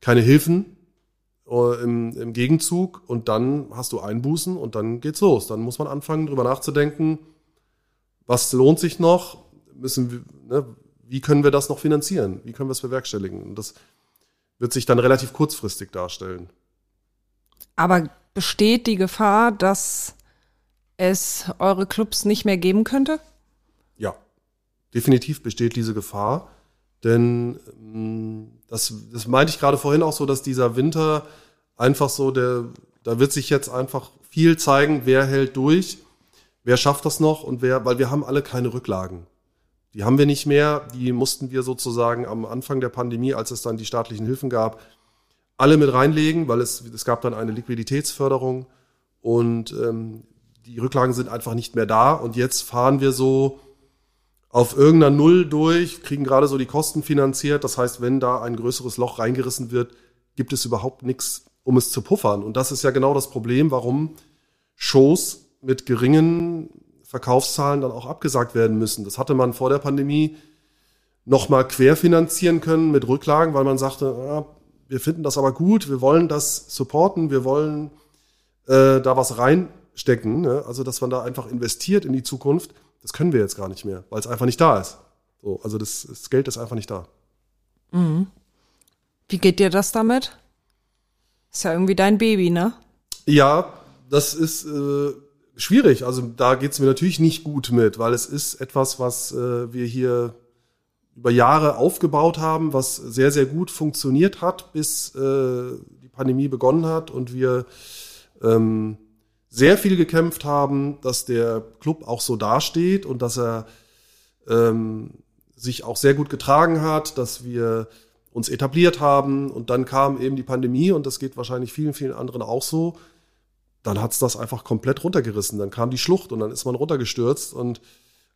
keine Hilfen äh, im, im Gegenzug und dann hast du Einbußen und dann geht's los. Dann muss man anfangen, drüber nachzudenken, was lohnt sich noch, müssen wir, ne, wie können wir das noch finanzieren, wie können wir es bewerkstelligen. Und das wird sich dann relativ kurzfristig darstellen.
Aber besteht die Gefahr, dass es eure Clubs nicht mehr geben könnte?
Ja, definitiv besteht diese Gefahr. Denn ähm, das, das meinte ich gerade vorhin auch so, dass dieser Winter einfach so, der, da wird sich jetzt einfach viel zeigen, wer hält durch, wer schafft das noch und wer, weil wir haben alle keine Rücklagen. Die haben wir nicht mehr, die mussten wir sozusagen am Anfang der Pandemie, als es dann die staatlichen Hilfen gab, alle mit reinlegen, weil es, es gab dann eine Liquiditätsförderung und ähm, die Rücklagen sind einfach nicht mehr da. Und jetzt fahren wir so auf irgendeiner Null durch, kriegen gerade so die Kosten finanziert. Das heißt, wenn da ein größeres Loch reingerissen wird, gibt es überhaupt nichts, um es zu puffern. Und das ist ja genau das Problem, warum Shows mit geringen Verkaufszahlen dann auch abgesagt werden müssen. Das hatte man vor der Pandemie nochmal querfinanzieren können mit Rücklagen, weil man sagte, ah, wir finden das aber gut, wir wollen das supporten, wir wollen äh, da was reinstecken. Ne? Also, dass man da einfach investiert in die Zukunft, das können wir jetzt gar nicht mehr, weil es einfach nicht da ist. So, also das, das Geld ist einfach nicht da.
Mhm. Wie geht dir das damit? Ist ja irgendwie dein Baby, ne?
Ja, das ist äh, schwierig. Also da geht's mir natürlich nicht gut mit, weil es ist etwas, was äh, wir hier über Jahre aufgebaut haben, was sehr, sehr gut funktioniert hat, bis äh, die Pandemie begonnen hat und wir ähm, sehr viel gekämpft haben, dass der Club auch so dasteht und dass er ähm, sich auch sehr gut getragen hat, dass wir uns etabliert haben und dann kam eben die Pandemie und das geht wahrscheinlich vielen, vielen anderen auch so. Dann hat's das einfach komplett runtergerissen. Dann kam die Schlucht und dann ist man runtergestürzt und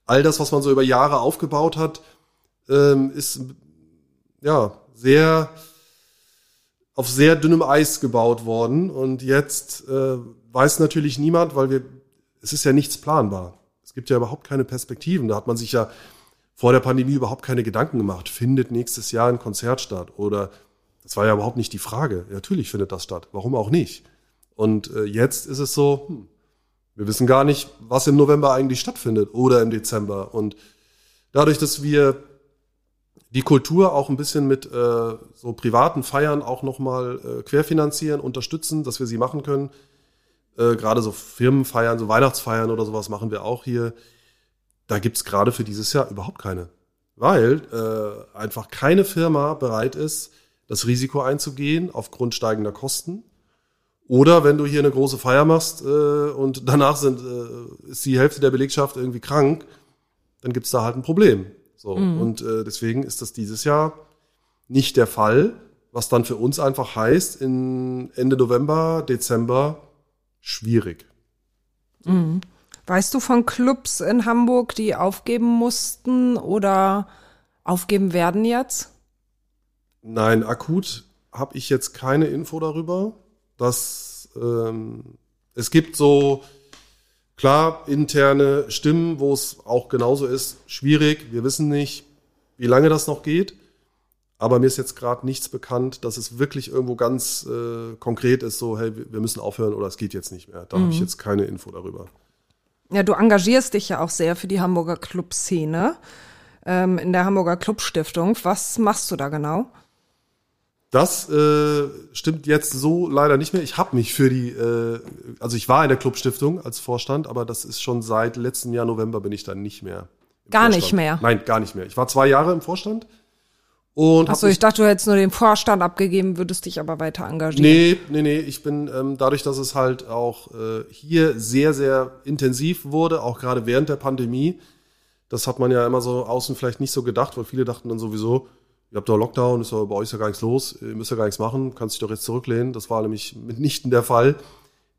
all das, was man so über Jahre aufgebaut hat, ähm, ist ja sehr auf sehr dünnem Eis gebaut worden und jetzt äh, weiß natürlich niemand, weil wir es ist ja nichts planbar. Es gibt ja überhaupt keine Perspektiven. Da hat man sich ja vor der Pandemie überhaupt keine Gedanken gemacht. Findet nächstes Jahr ein Konzert statt? Oder das war ja überhaupt nicht die Frage. Natürlich findet das statt. Warum auch nicht? Und äh, jetzt ist es so, hm, wir wissen gar nicht, was im November eigentlich stattfindet oder im Dezember. Und dadurch, dass wir die Kultur auch ein bisschen mit äh, so privaten Feiern auch nochmal äh, querfinanzieren, unterstützen, dass wir sie machen können. Äh, gerade so Firmenfeiern, so Weihnachtsfeiern oder sowas machen wir auch hier. Da gibt's gerade für dieses Jahr überhaupt keine. Weil äh, einfach keine Firma bereit ist, das Risiko einzugehen aufgrund steigender Kosten. Oder wenn du hier eine große Feier machst äh, und danach sind, äh, ist die Hälfte der Belegschaft irgendwie krank, dann gibt's da halt ein Problem. So. Mhm. Und äh, deswegen ist das dieses Jahr nicht der Fall, was dann für uns einfach heißt, in Ende November, Dezember schwierig.
Mhm. Weißt du von Clubs in Hamburg, die aufgeben mussten oder aufgeben werden jetzt?
Nein, akut habe ich jetzt keine Info darüber. Dass ähm, es gibt so Klar, interne Stimmen, wo es auch genauso ist, schwierig. Wir wissen nicht, wie lange das noch geht. Aber mir ist jetzt gerade nichts bekannt, dass es wirklich irgendwo ganz äh, konkret ist, so, hey, wir müssen aufhören oder es geht jetzt nicht mehr. Da mhm. habe ich jetzt keine Info darüber.
Ja, du engagierst dich ja auch sehr für die Hamburger Clubszene ähm, in der Hamburger Clubstiftung. Was machst du da genau?
Das äh, stimmt jetzt so leider nicht mehr. Ich habe mich für die, äh, also ich war in der Clubstiftung als Vorstand, aber das ist schon seit letztem Jahr November bin ich dann nicht mehr.
Gar Vorstand. nicht mehr?
Nein, gar nicht mehr. Ich war zwei Jahre im Vorstand. Und
Achso, ich dachte, du hättest nur den Vorstand abgegeben, würdest dich aber weiter engagieren.
Nee, nee, nee. Ich bin ähm, dadurch, dass es halt auch äh, hier sehr, sehr intensiv wurde, auch gerade während der Pandemie. Das hat man ja immer so außen vielleicht nicht so gedacht, weil viele dachten dann sowieso, ihr habt doch Lockdown, ist doch bei euch ja gar nichts los, ihr müsst ja gar nichts machen, kannst dich doch jetzt zurücklehnen. Das war nämlich mitnichten der Fall.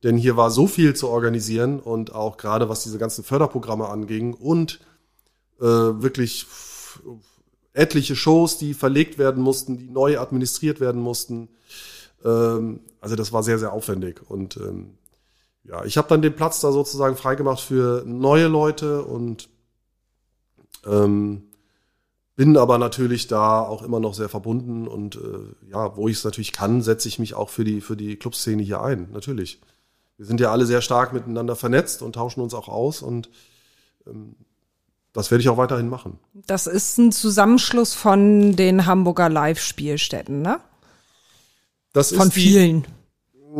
Denn hier war so viel zu organisieren und auch gerade was diese ganzen Förderprogramme anging und äh, wirklich etliche Shows, die verlegt werden mussten, die neu administriert werden mussten. Ähm, also das war sehr, sehr aufwendig. Und ähm, ja, ich habe dann den Platz da sozusagen freigemacht für neue Leute und ähm, bin aber natürlich da auch immer noch sehr verbunden und äh, ja, wo ich es natürlich kann, setze ich mich auch für die für die Clubszene hier ein. Natürlich, wir sind ja alle sehr stark miteinander vernetzt und tauschen uns auch aus und ähm, das werde ich auch weiterhin machen.
Das ist ein Zusammenschluss von den Hamburger Live-Spielstätten, ne?
Das
von
ist die,
vielen.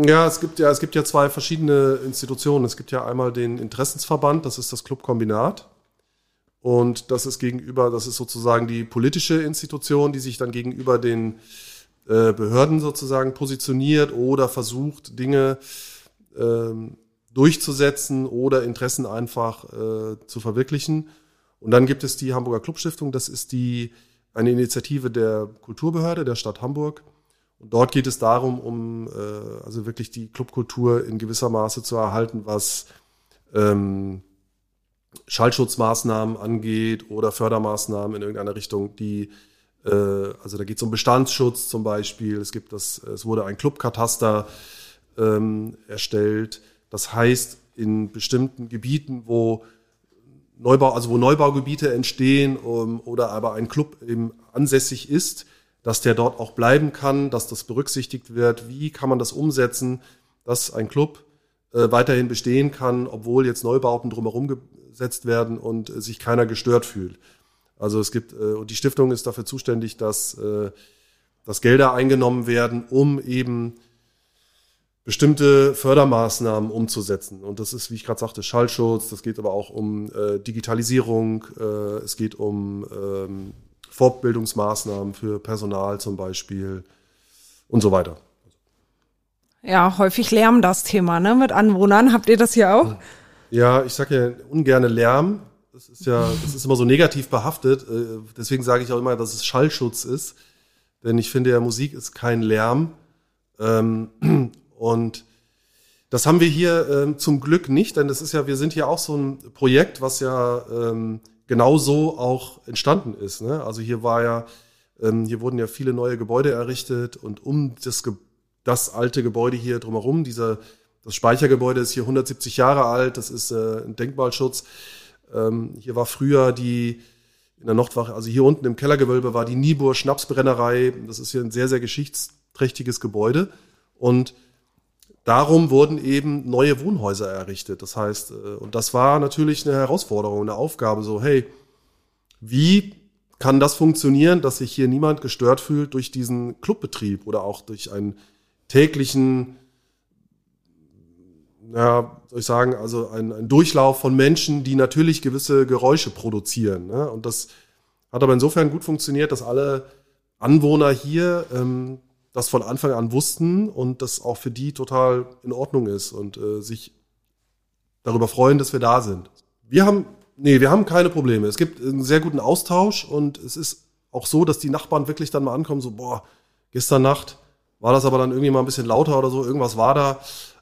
Ja, es gibt ja es gibt ja zwei verschiedene Institutionen. Es gibt ja einmal den Interessensverband, das ist das Clubkombinat. Und das ist gegenüber, das ist sozusagen die politische Institution, die sich dann gegenüber den äh, Behörden sozusagen positioniert oder versucht, Dinge ähm, durchzusetzen oder Interessen einfach äh, zu verwirklichen. Und dann gibt es die Hamburger Clubstiftung, das ist die eine Initiative der Kulturbehörde der Stadt Hamburg. Und dort geht es darum, um äh, also wirklich die Clubkultur in gewisser Maße zu erhalten, was ähm, Schallschutzmaßnahmen angeht oder Fördermaßnahmen in irgendeiner Richtung, die äh, also da geht es um Bestandsschutz zum Beispiel. Es gibt das, es wurde ein Clubkataster ähm, erstellt. Das heißt, in bestimmten Gebieten, wo Neubau, also wo Neubaugebiete entstehen um, oder aber ein Club eben ansässig ist, dass der dort auch bleiben kann, dass das berücksichtigt wird. Wie kann man das umsetzen, dass ein Club äh, weiterhin bestehen kann, obwohl jetzt Neubauten drumherum gesetzt werden und äh, sich keiner gestört fühlt. Also es gibt, äh, und die Stiftung ist dafür zuständig, dass, äh, dass Gelder eingenommen werden, um eben bestimmte Fördermaßnahmen umzusetzen. Und das ist, wie ich gerade sagte, Schallschutz, das geht aber auch um äh, Digitalisierung, äh, es geht um ähm, Fortbildungsmaßnahmen für Personal zum Beispiel und so weiter.
Ja, häufig Lärm das Thema, ne? Mit Anwohnern. Habt ihr das hier auch?
Ja, ich sage ja ungerne Lärm. Das ist ja, das ist immer so negativ behaftet. Äh, deswegen sage ich auch immer, dass es Schallschutz ist. Denn ich finde ja, Musik ist kein Lärm. Ähm, und das haben wir hier ähm, zum Glück nicht, denn das ist ja, wir sind ja auch so ein Projekt, was ja ähm, genau so auch entstanden ist. Ne? Also hier war ja, hier wurden ja viele neue Gebäude errichtet und um das, das alte Gebäude hier drumherum, dieser das Speichergebäude ist hier 170 Jahre alt, das ist äh, ein Denkmalschutz. Ähm, hier war früher die, in der Nordwache, also hier unten im Kellergewölbe war die Niebuhr Schnapsbrennerei. Das ist hier ein sehr, sehr geschichtsträchtiges Gebäude. Und darum wurden eben neue Wohnhäuser errichtet. Das heißt, äh, und das war natürlich eine Herausforderung, eine Aufgabe, so, hey, wie kann das funktionieren, dass sich hier niemand gestört fühlt durch diesen Clubbetrieb oder auch durch einen täglichen ja, soll ich sagen, also ein, ein Durchlauf von Menschen, die natürlich gewisse Geräusche produzieren. Ne? Und das hat aber insofern gut funktioniert, dass alle Anwohner hier ähm, das von Anfang an wussten und das auch für die total in Ordnung ist und äh, sich darüber freuen, dass wir da sind. Wir haben, nee, wir haben keine Probleme. Es gibt einen sehr guten Austausch und es ist auch so, dass die Nachbarn wirklich dann mal ankommen, so, boah, gestern Nacht war das aber dann irgendwie mal ein bisschen lauter oder so, irgendwas war da.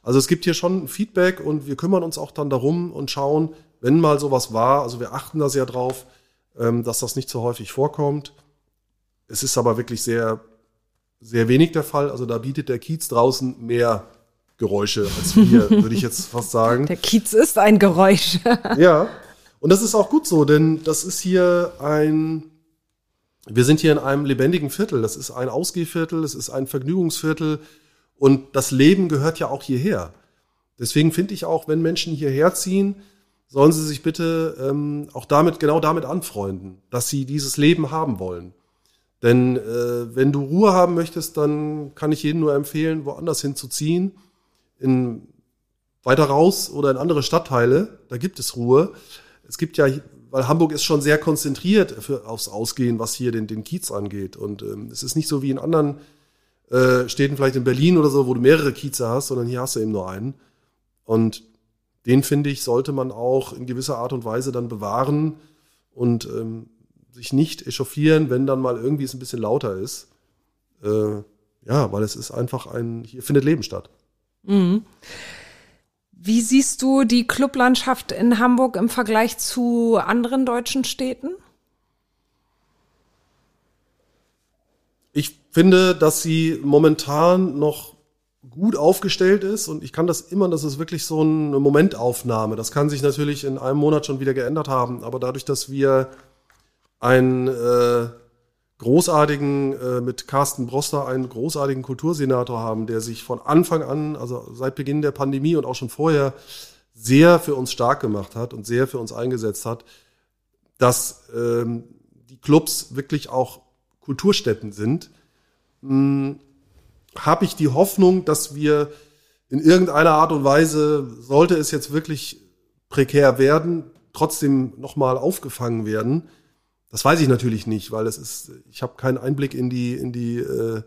Also es gibt hier schon Feedback und wir kümmern uns auch dann darum und schauen, wenn mal sowas war, also wir achten da sehr drauf, ähm, dass das nicht so häufig vorkommt. Es ist aber wirklich sehr, sehr wenig der Fall. Also da bietet der Kiez draußen mehr Geräusche als wir, würde ich jetzt fast sagen.
Der Kiez ist ein Geräusch.
ja, und das ist auch gut so, denn das ist hier ein, wir sind hier in einem lebendigen Viertel. Das ist ein Ausgehviertel, es ist ein Vergnügungsviertel. Und das Leben gehört ja auch hierher. Deswegen finde ich auch, wenn Menschen hierher ziehen, sollen sie sich bitte ähm, auch damit, genau damit anfreunden, dass sie dieses Leben haben wollen. Denn äh, wenn du Ruhe haben möchtest, dann kann ich jedem nur empfehlen, woanders hinzuziehen, in weiter raus oder in andere Stadtteile. Da gibt es Ruhe. Es gibt ja, weil Hamburg ist schon sehr konzentriert für, aufs Ausgehen, was hier den, den Kiez angeht. Und ähm, es ist nicht so wie in anderen äh, Städten, vielleicht in Berlin oder so, wo du mehrere Kieze hast, sondern hier hast du eben nur einen. Und den, finde ich, sollte man auch in gewisser Art und Weise dann bewahren und ähm, sich nicht echauffieren, wenn dann mal irgendwie es ein bisschen lauter ist. Äh, ja, weil es ist einfach ein, hier findet Leben statt.
Mhm. Wie siehst du die Clublandschaft in Hamburg im Vergleich zu anderen deutschen Städten?
ich finde, dass sie momentan noch gut aufgestellt ist und ich kann das immer, das ist wirklich so eine Momentaufnahme. Das kann sich natürlich in einem Monat schon wieder geändert haben, aber dadurch, dass wir einen äh, großartigen, äh, mit Carsten Broster einen großartigen Kultursenator haben, der sich von Anfang an, also seit Beginn der Pandemie und auch schon vorher, sehr für uns stark gemacht hat und sehr für uns eingesetzt hat, dass ähm, die Clubs wirklich auch Kulturstätten sind, habe ich die Hoffnung, dass wir in irgendeiner Art und Weise, sollte es jetzt wirklich prekär werden, trotzdem nochmal aufgefangen werden. Das weiß ich natürlich nicht, weil es ist, ich habe keinen Einblick in die, in die, äh,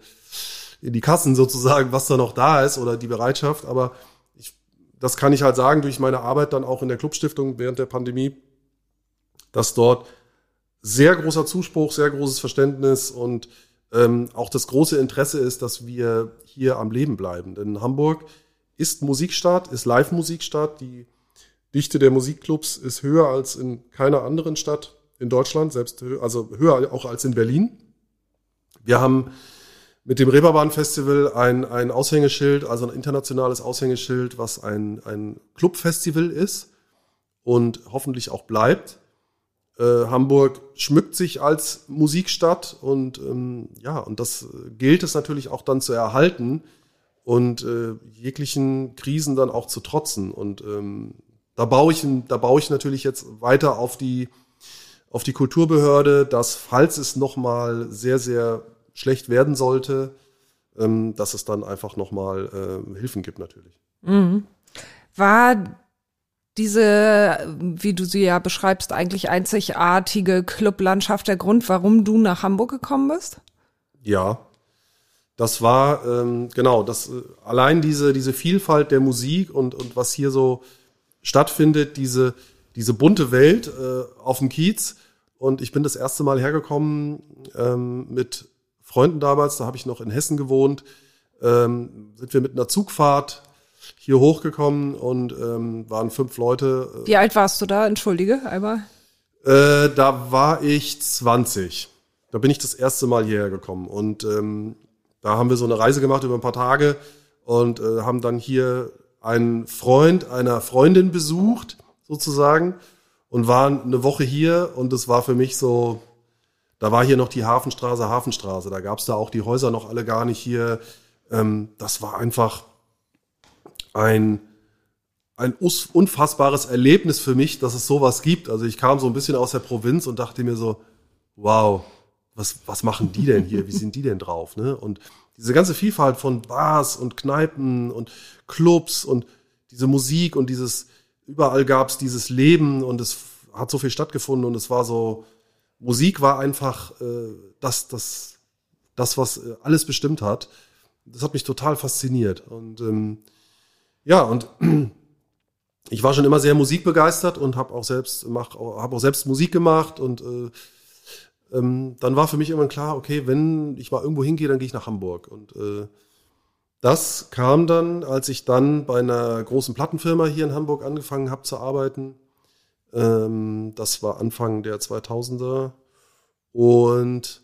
in die Kassen sozusagen, was da noch da ist oder die Bereitschaft. Aber ich, das kann ich halt sagen durch meine Arbeit dann auch in der Clubstiftung während der Pandemie, dass dort sehr großer Zuspruch, sehr großes Verständnis und ähm, auch das große Interesse ist, dass wir hier am Leben bleiben. Denn Hamburg ist Musikstadt, ist Live-Musikstadt. Die Dichte der Musikclubs ist höher als in keiner anderen Stadt in Deutschland, selbst also höher auch als in Berlin. Wir haben mit dem Reeperbahn Festival ein, ein Aushängeschild, also ein internationales Aushängeschild, was ein, ein Clubfestival ist und hoffentlich auch bleibt. Äh, Hamburg schmückt sich als Musikstadt und ähm, ja, und das gilt es natürlich auch dann zu erhalten und äh, jeglichen Krisen dann auch zu trotzen. Und ähm, da baue ich, da baue ich natürlich jetzt weiter auf die auf die Kulturbehörde, dass falls es nochmal sehr sehr schlecht werden sollte, ähm, dass es dann einfach nochmal äh, Hilfen gibt natürlich.
Mhm. War diese, wie du sie ja beschreibst, eigentlich einzigartige Clublandschaft der Grund, warum du nach Hamburg gekommen bist?
Ja, das war ähm, genau, das äh, allein diese diese Vielfalt der Musik und und was hier so stattfindet, diese diese bunte Welt äh, auf dem Kiez. Und ich bin das erste Mal hergekommen ähm, mit Freunden damals, da habe ich noch in Hessen gewohnt, ähm, sind wir mit einer Zugfahrt hier hochgekommen und ähm, waren fünf Leute.
Äh, Wie alt warst du da? Entschuldige, einmal.
Äh, da war ich 20. Da bin ich das erste Mal hierher gekommen. Und ähm, da haben wir so eine Reise gemacht über ein paar Tage und äh, haben dann hier einen Freund einer Freundin besucht, sozusagen, und waren eine Woche hier und es war für mich so, da war hier noch die Hafenstraße, Hafenstraße, da gab's da auch die Häuser noch alle gar nicht hier. Ähm, das war einfach ein, ein unfassbares Erlebnis für mich, dass es sowas gibt. Also ich kam so ein bisschen aus der Provinz und dachte mir so, wow, was, was machen die denn hier? Wie sind die denn drauf? Ne? Und diese ganze Vielfalt von Bars und Kneipen und Clubs und diese Musik und dieses, überall gab's dieses Leben und es hat so viel stattgefunden und es war so, Musik war einfach äh, das, das, das, was äh, alles bestimmt hat. Das hat mich total fasziniert. Und ähm, ja, und ich war schon immer sehr musikbegeistert und habe auch selbst mach, habe auch selbst Musik gemacht und äh, ähm, dann war für mich irgendwann klar, okay, wenn ich mal irgendwo hingehe, dann gehe ich nach Hamburg und äh, das kam dann, als ich dann bei einer großen Plattenfirma hier in Hamburg angefangen habe zu arbeiten. Ähm, das war Anfang der 2000er und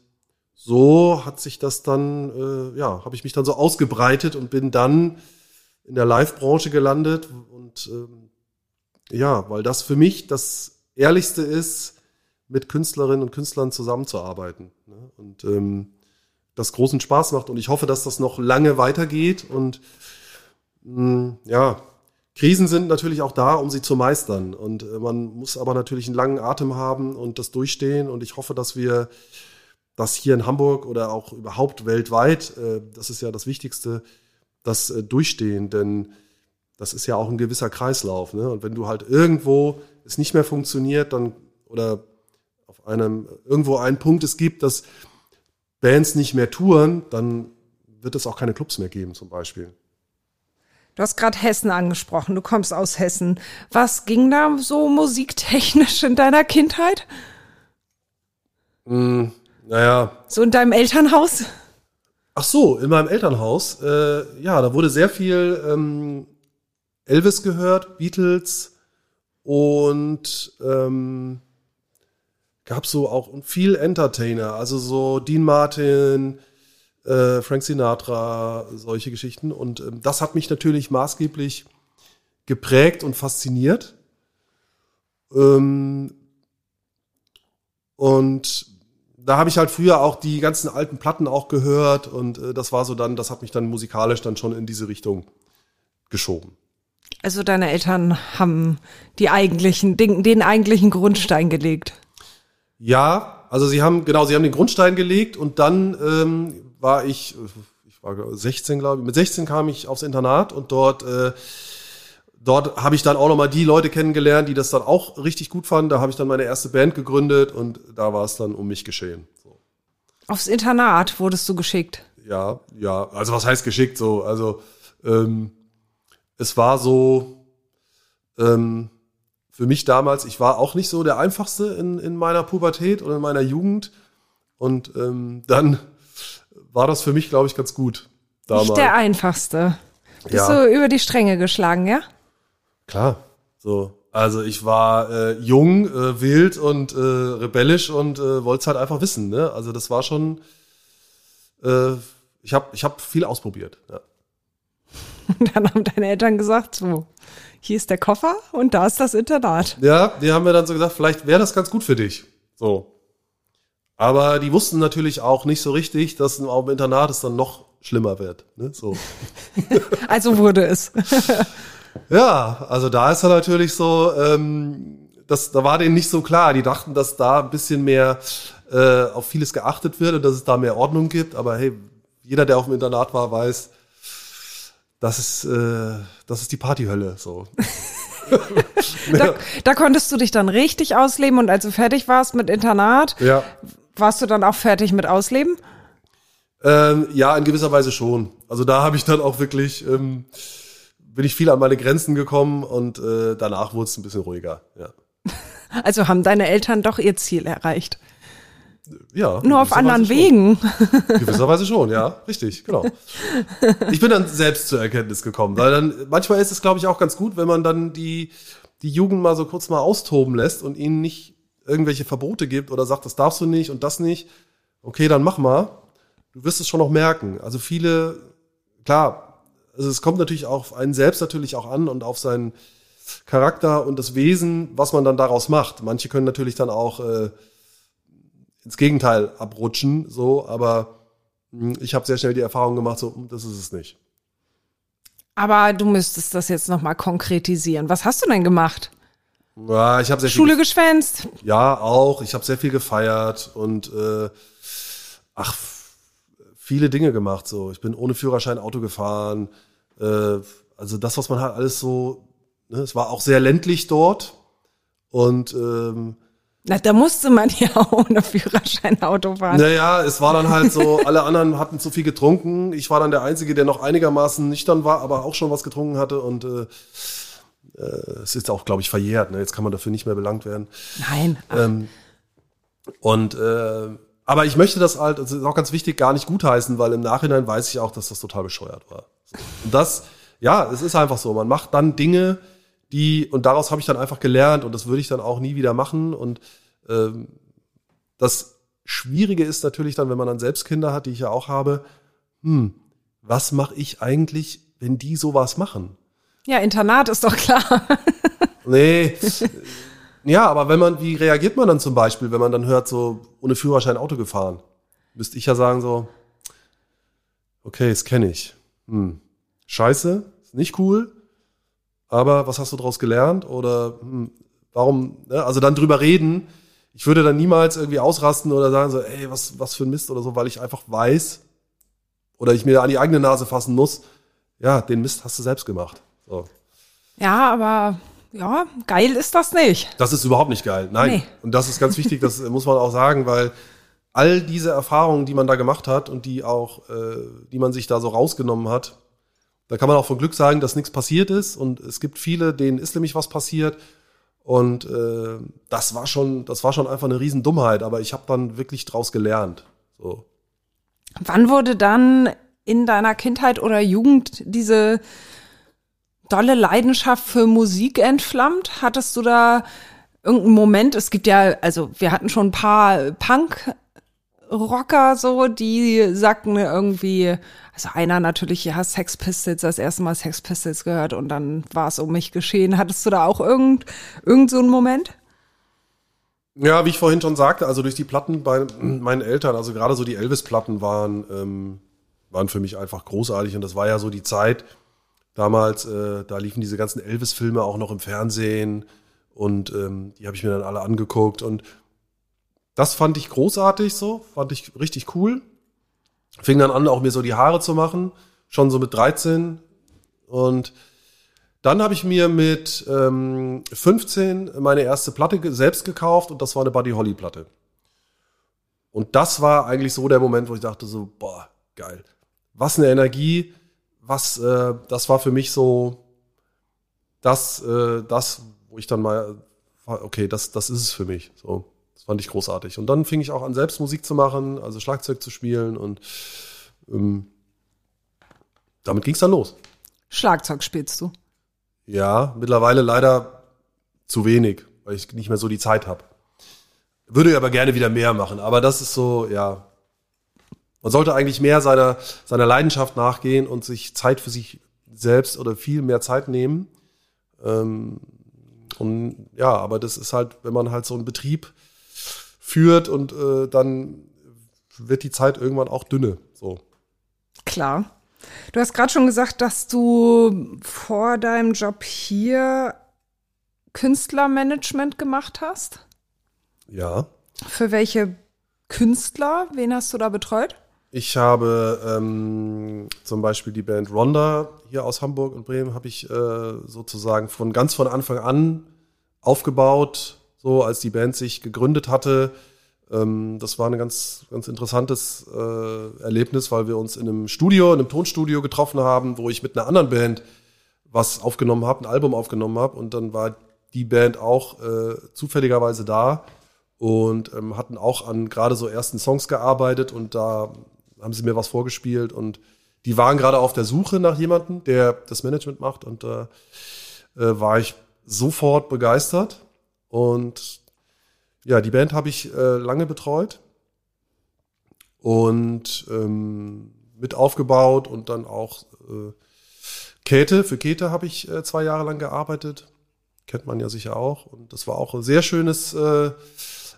so hat sich das dann, äh, ja, habe ich mich dann so ausgebreitet und bin dann in der Live-Branche gelandet und ähm, ja, weil das für mich das Ehrlichste ist, mit Künstlerinnen und Künstlern zusammenzuarbeiten. Ne? Und ähm, das großen Spaß macht. Und ich hoffe, dass das noch lange weitergeht. Und mh, mm, ja, Krisen sind natürlich auch da, um sie zu meistern. Und äh, man muss aber natürlich einen langen Atem haben und das durchstehen. Und ich hoffe, dass wir das hier in Hamburg oder auch überhaupt weltweit, äh, das ist ja das Wichtigste, das äh, durchstehen, denn das ist ja auch ein gewisser Kreislauf. Ne? Und wenn du halt irgendwo es nicht mehr funktioniert, dann oder auf einem irgendwo einen Punkt es gibt, dass Bands nicht mehr touren, dann wird es auch keine Clubs mehr geben, zum Beispiel.
Du hast gerade Hessen angesprochen, du kommst aus Hessen. Was ging da so musiktechnisch in deiner Kindheit?
Mm, naja.
So in deinem Elternhaus?
Ach so, in meinem Elternhaus, äh, ja, da wurde sehr viel ähm, Elvis gehört, Beatles und ähm, gab so auch viel Entertainer, also so Dean Martin, äh, Frank Sinatra, solche Geschichten. Und ähm, das hat mich natürlich maßgeblich geprägt und fasziniert. Ähm, und da habe ich halt früher auch die ganzen alten Platten auch gehört und äh, das war so dann, das hat mich dann musikalisch dann schon in diese Richtung geschoben.
Also deine Eltern haben die eigentlichen, den, den eigentlichen Grundstein gelegt.
Ja, also sie haben, genau, sie haben den Grundstein gelegt und dann ähm, war ich, ich war 16, glaube ich, mit 16 kam ich aufs Internat und dort, äh, dort habe ich dann auch nochmal die Leute kennengelernt, die das dann auch richtig gut fanden. Da habe ich dann meine erste Band gegründet und da war es dann um mich geschehen. So.
Aufs Internat wurdest du geschickt.
Ja, ja, also was heißt geschickt so? Also ähm, es war so, ähm, für mich damals, ich war auch nicht so der einfachste in, in meiner Pubertät oder in meiner Jugend. Und ähm, dann war das für mich, glaube ich, ganz gut.
Damals. Nicht der einfachste. Bist
Ja.
du über die Stränge geschlagen, ja?
Klar. So. Also ich war äh, jung, äh, wild und äh, rebellisch und äh, wollte es halt einfach wissen. Ne? Also das war schon. Äh, ich habe ich hab viel ausprobiert. Ja.
Und dann haben deine Eltern gesagt, so, hier ist der Koffer und da ist das Internat.
Ja, die haben mir dann so gesagt, vielleicht wäre das ganz gut für dich. So. Aber die wussten natürlich auch nicht so richtig, dass auf dem Internat es dann noch schlimmer wird. Ne? So.
Also wurde es.
Ja, also da ist er natürlich so, ähm, das, da war denen nicht so klar. Die dachten, dass da ein bisschen mehr äh, auf vieles geachtet wird und dass es da mehr Ordnung gibt. Aber hey, jeder, der auf dem Internat war, weiß, das ist, äh, das ist die Partyhölle. So.
Da, da konntest du dich dann richtig ausleben und als du fertig warst mit Internat,
ja.
warst du dann auch fertig mit Ausleben?
Ähm, ja, in gewisser Weise schon. Also da habe ich dann auch wirklich, ähm, bin ich viel an meine Grenzen gekommen und äh, danach wurde es ein bisschen ruhiger. Ja,
Also haben deine Eltern doch ihr Ziel erreicht.
ja
Nur auf anderen
schon.
Wegen.
Gewisserweise schon, ja, richtig, genau. Ich bin dann selbst zur Erkenntnis gekommen, weil dann manchmal ist es, glaube ich, auch ganz gut, wenn man dann die die Jugend mal so kurz mal austoben lässt und ihnen nicht irgendwelche Verbote gibt oder sagt, das darfst du nicht und das nicht. Okay, dann mach mal. Du wirst es schon noch merken. Also viele, klar, also es kommt natürlich auch auf einen selbst natürlich auch an und auf seinen Charakter und das Wesen, was man dann daraus macht. Manche können natürlich dann auch äh, ins Gegenteil abrutschen, so, aber mh, ich habe sehr schnell die Erfahrung gemacht, so, mh, das ist es nicht.
Aber du müsstest das jetzt nochmal konkretisieren. Was hast du denn gemacht?
Ja, ich habe sehr
Schule
viel,
geschwänzt?
ja auch, ich habe sehr viel gefeiert und äh, ach, viele Dinge gemacht. So, ich bin ohne Führerschein Auto gefahren. Äh, also das, was man halt alles so, ne, es war auch sehr ländlich dort und ähm,
Na, da musste man ja ohne Führerschein Auto fahren.
Naja, es war dann halt so, alle anderen hatten zu viel getrunken. Ich war dann der Einzige, der noch einigermaßen nüchtern war, aber auch schon was getrunken hatte. Und äh, äh, es ist auch, glaube ich, verjährt. Ne? Jetzt kann man dafür nicht mehr belangt werden.
Nein.
Ähm, und äh, aber ich möchte das halt, das ist auch ganz wichtig, gar nicht gutheißen, weil im Nachhinein weiß ich auch, dass das total bescheuert war. Und das, ja, es ist einfach so. Man macht dann Dinge, die, und daraus habe ich dann einfach gelernt und das würde ich dann auch nie wieder machen. Und ähm, das Schwierige ist natürlich dann, wenn man dann selbst Kinder hat, die ich ja auch habe, hm, was mache ich eigentlich, wenn die sowas machen?
Ja, Internat ist doch klar.
Nee. ja, aber wenn man, wie reagiert man dann zum Beispiel, wenn man dann hört, so ohne Führerschein Auto gefahren? Müsste ich ja sagen, so, okay, das kenne ich. Hm. Scheiße, ist nicht cool, aber was hast du daraus gelernt? Oder hm, warum, ne? also dann drüber reden. Ich würde dann niemals irgendwie ausrasten oder sagen so, ey, was, was für ein Mist oder so, weil ich einfach weiß oder ich mir an die eigene Nase fassen muss, ja, den Mist hast du selbst gemacht. So.
Ja, aber ja, geil ist das nicht.
Das ist überhaupt nicht geil. Nein.
Nee.
Und das ist ganz wichtig, das muss man auch sagen, weil all diese Erfahrungen, die man da gemacht hat und die auch, äh, die man sich da so rausgenommen hat, da kann man auch von Glück sagen, dass nichts passiert ist. Und es gibt viele, denen ist nämlich was passiert. Und äh, das war schon, das war schon einfach eine Riesendummheit. Aber ich habe dann wirklich draus gelernt. So.
Wann wurde dann in deiner Kindheit oder Jugend diese dolle Leidenschaft für Musik entflammt? Hattest du da irgendeinen Moment? Es gibt ja, also wir hatten schon ein paar Punk Rocker so, die sagten irgendwie, also einer natürlich, ja, Sex Pistols, das erste Mal Sex Pistols gehört und dann war es um mich geschehen. Hattest du da auch irgend, irgend so einen Moment?
Ja, wie ich vorhin schon sagte, also durch die Platten bei meinen Eltern, also gerade so die Elvis-Platten waren, ähm, waren für mich einfach großartig und das war ja so die Zeit damals, äh, da liefen diese ganzen Elvis-Filme auch noch im Fernsehen und ähm, die habe ich mir dann alle angeguckt und das fand ich großartig so, fand ich richtig cool. Fing dann an, auch mir so die Haare zu machen, schon so mit 13 und dann habe ich mir mit ähm, 15 meine erste Platte selbst gekauft und das war eine Buddy Holly Platte. Und das war eigentlich so der Moment, wo ich dachte so, boah, geil. Was eine Energie, was, äh, das war für mich so das, äh, das, wo ich dann mal, okay, das, das ist es für mich. So, fand ich großartig. Und dann fing ich auch an, selbst Musik zu machen, also Schlagzeug zu spielen und ähm, damit ging es dann los.
Schlagzeug spielst du?
Ja, mittlerweile leider zu wenig, weil ich nicht mehr so die Zeit habe. Würde aber gerne wieder mehr machen, aber das ist so, ja. Man sollte eigentlich mehr seiner, seiner Leidenschaft nachgehen und sich Zeit für sich selbst oder viel mehr Zeit nehmen. Ähm, und ja, aber das ist halt, wenn man halt so einen Betrieb führt und äh, dann wird die Zeit irgendwann auch dünne. So.
Klar. Du hast gerade schon gesagt, dass du vor deinem Job hier Künstlermanagement gemacht hast.
Ja.
Für welche Künstler? Wen hast du da betreut?
Ich habe ähm, zum Beispiel die Band Ronda hier aus Hamburg und Bremen habe ich äh, sozusagen von ganz von Anfang an aufgebaut, so als die Band sich gegründet hatte. Ähm, das war ein ganz, ganz interessantes äh, Erlebnis, weil wir uns in einem Studio, in einem Tonstudio getroffen haben, wo ich mit einer anderen Band was aufgenommen habe, ein Album aufgenommen habe und dann war die Band auch äh, zufälligerweise da und ähm, hatten auch an gerade so ersten Songs gearbeitet und da haben sie mir was vorgespielt und die waren gerade auf der Suche nach jemandem, der das Management macht. Und da äh, war ich sofort begeistert und ja, die Band habe ich äh, lange betreut und ähm, mit aufgebaut und dann auch äh, Käthe, für Käthe habe ich äh, zwei Jahre lang gearbeitet. Kennt man ja sicher auch. Und das war auch ein sehr schönes äh,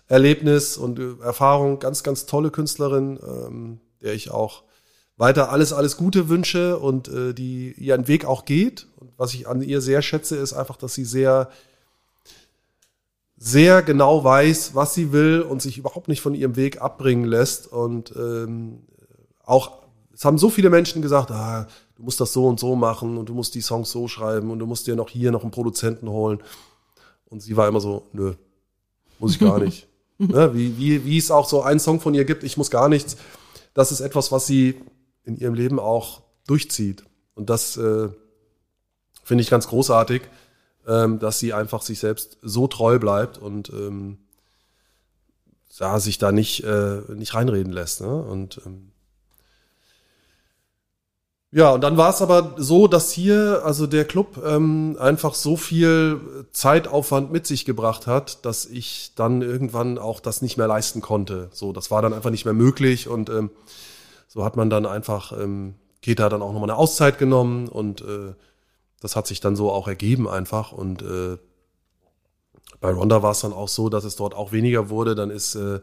Erlebnis und äh, Erfahrung. Ganz, ganz tolle Künstlerin, ähm, der ich auch weiter alles, alles Gute wünsche und äh, die ihren Weg auch geht. Und was ich an ihr sehr schätze, ist einfach, dass sie sehr sehr genau weiß, was sie will und sich überhaupt nicht von ihrem Weg abbringen lässt. Und ähm, auch, es haben so viele Menschen gesagt, ah, du musst das so und so machen und du musst die Songs so schreiben und du musst dir noch hier noch einen Produzenten holen. Und sie war immer so, nö, muss ich gar nicht. ne? wie, wie, wie es auch so einen Song von ihr gibt, ich muss gar nichts. Das ist etwas, was sie in ihrem Leben auch durchzieht. Und das äh, finde ich ganz großartig ähm, dass sie einfach sich selbst so treu bleibt und ähm, ja, sich da nicht, äh, nicht reinreden lässt. Ne? Und ähm, ja, und dann war es aber so, dass hier, also der Club ähm, einfach so viel Zeitaufwand mit sich gebracht hat, dass ich dann irgendwann auch das nicht mehr leisten konnte. So, das war dann einfach nicht mehr möglich und ähm, so hat man dann einfach, ähm, Keta dann auch nochmal eine Auszeit genommen und äh, das hat sich dann so auch ergeben einfach. Und äh, bei Ronda war es dann auch so, dass es dort auch weniger wurde. Dann ist äh,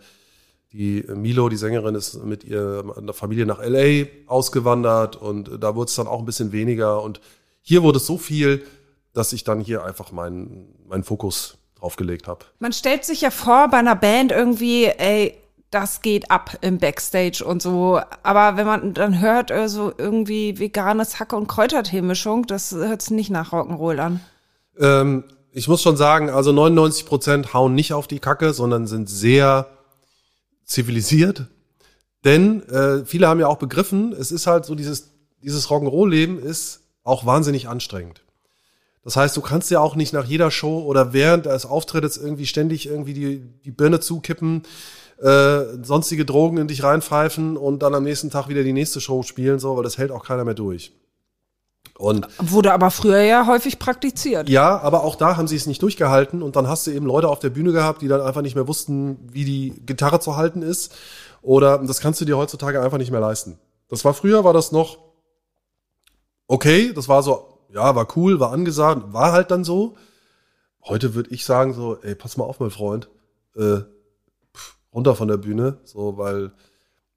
die Milo, die Sängerin, ist mit ihrer Familie nach LA ausgewandert und da wurde es dann auch ein bisschen weniger. Und hier wurde es so viel, dass ich dann hier einfach meinen meinen Fokus drauf gelegt habe.
Man stellt sich ja vor bei einer Band irgendwie, ey, das geht ab im Backstage und so. Aber wenn man dann hört, so irgendwie veganes Hacke- und Kräutertee-Mischung, das hört sich nicht nach Rock'n'Roll an.
Ähm, ich muss schon sagen, also 99 Prozent hauen nicht auf die Kacke, sondern sind sehr zivilisiert. Denn äh, viele haben ja auch begriffen, es ist halt so dieses, dieses Rock'n'Roll-Leben ist auch wahnsinnig anstrengend. Das heißt, du kannst ja auch nicht nach jeder Show oder während des Auftritts irgendwie ständig irgendwie die, die Birne zukippen äh, sonstige Drogen in dich reinpfeifen und dann am nächsten Tag wieder die nächste Show spielen, so, weil das hält auch keiner mehr durch.
Und Wurde aber früher ja häufig praktiziert.
Ja, aber auch da haben sie es nicht durchgehalten und dann hast du eben Leute auf der Bühne gehabt, die dann einfach nicht mehr wussten, wie die Gitarre zu halten ist Oder das kannst du dir heutzutage einfach nicht mehr leisten. Das war früher, war das noch okay, das war so, ja, war cool, war angesagt, war halt dann so. Heute würde ich sagen so, ey, pass mal auf, mein Freund, äh, runter von der Bühne, so, weil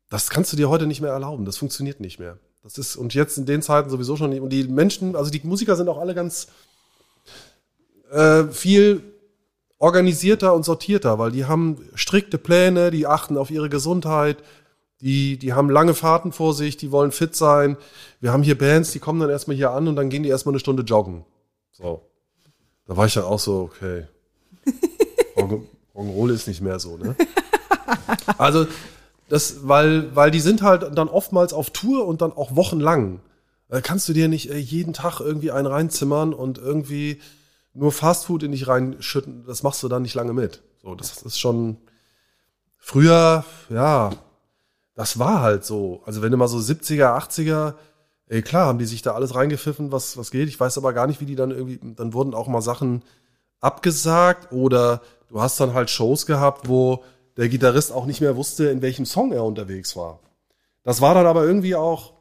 das kannst du dir heute nicht mehr erlauben. Das funktioniert nicht mehr. Das ist, und jetzt in den Zeiten sowieso schon nicht. Und die Menschen, also die Musiker sind auch alle ganz äh, viel organisierter und sortierter, weil die haben strikte Pläne, die achten auf ihre Gesundheit, die, die haben lange Fahrten vor sich, die wollen fit sein. Wir haben hier Bands, die kommen dann erstmal hier an und dann gehen die erstmal eine Stunde joggen. So. Da war ich ja auch so, okay. Rock'n'Roll ist nicht mehr so, ne? Also, das, weil, weil die sind halt dann oftmals auf Tour und dann auch wochenlang. Da kannst du dir nicht äh, jeden Tag irgendwie einen reinzimmern und irgendwie nur Fastfood in dich reinschütten. Das machst du dann nicht lange mit. So, das ist schon früher, ja, das war halt so. Also wenn du mal so 70er, 80er, ey, klar, haben die sich da alles reingepfiffen, was, was geht. Ich weiß aber gar nicht, wie die dann irgendwie, dann wurden auch mal Sachen abgesagt oder du hast dann halt Shows gehabt, wo der Gitarrist auch nicht mehr wusste, in welchem Song er unterwegs war. Das war dann aber irgendwie auch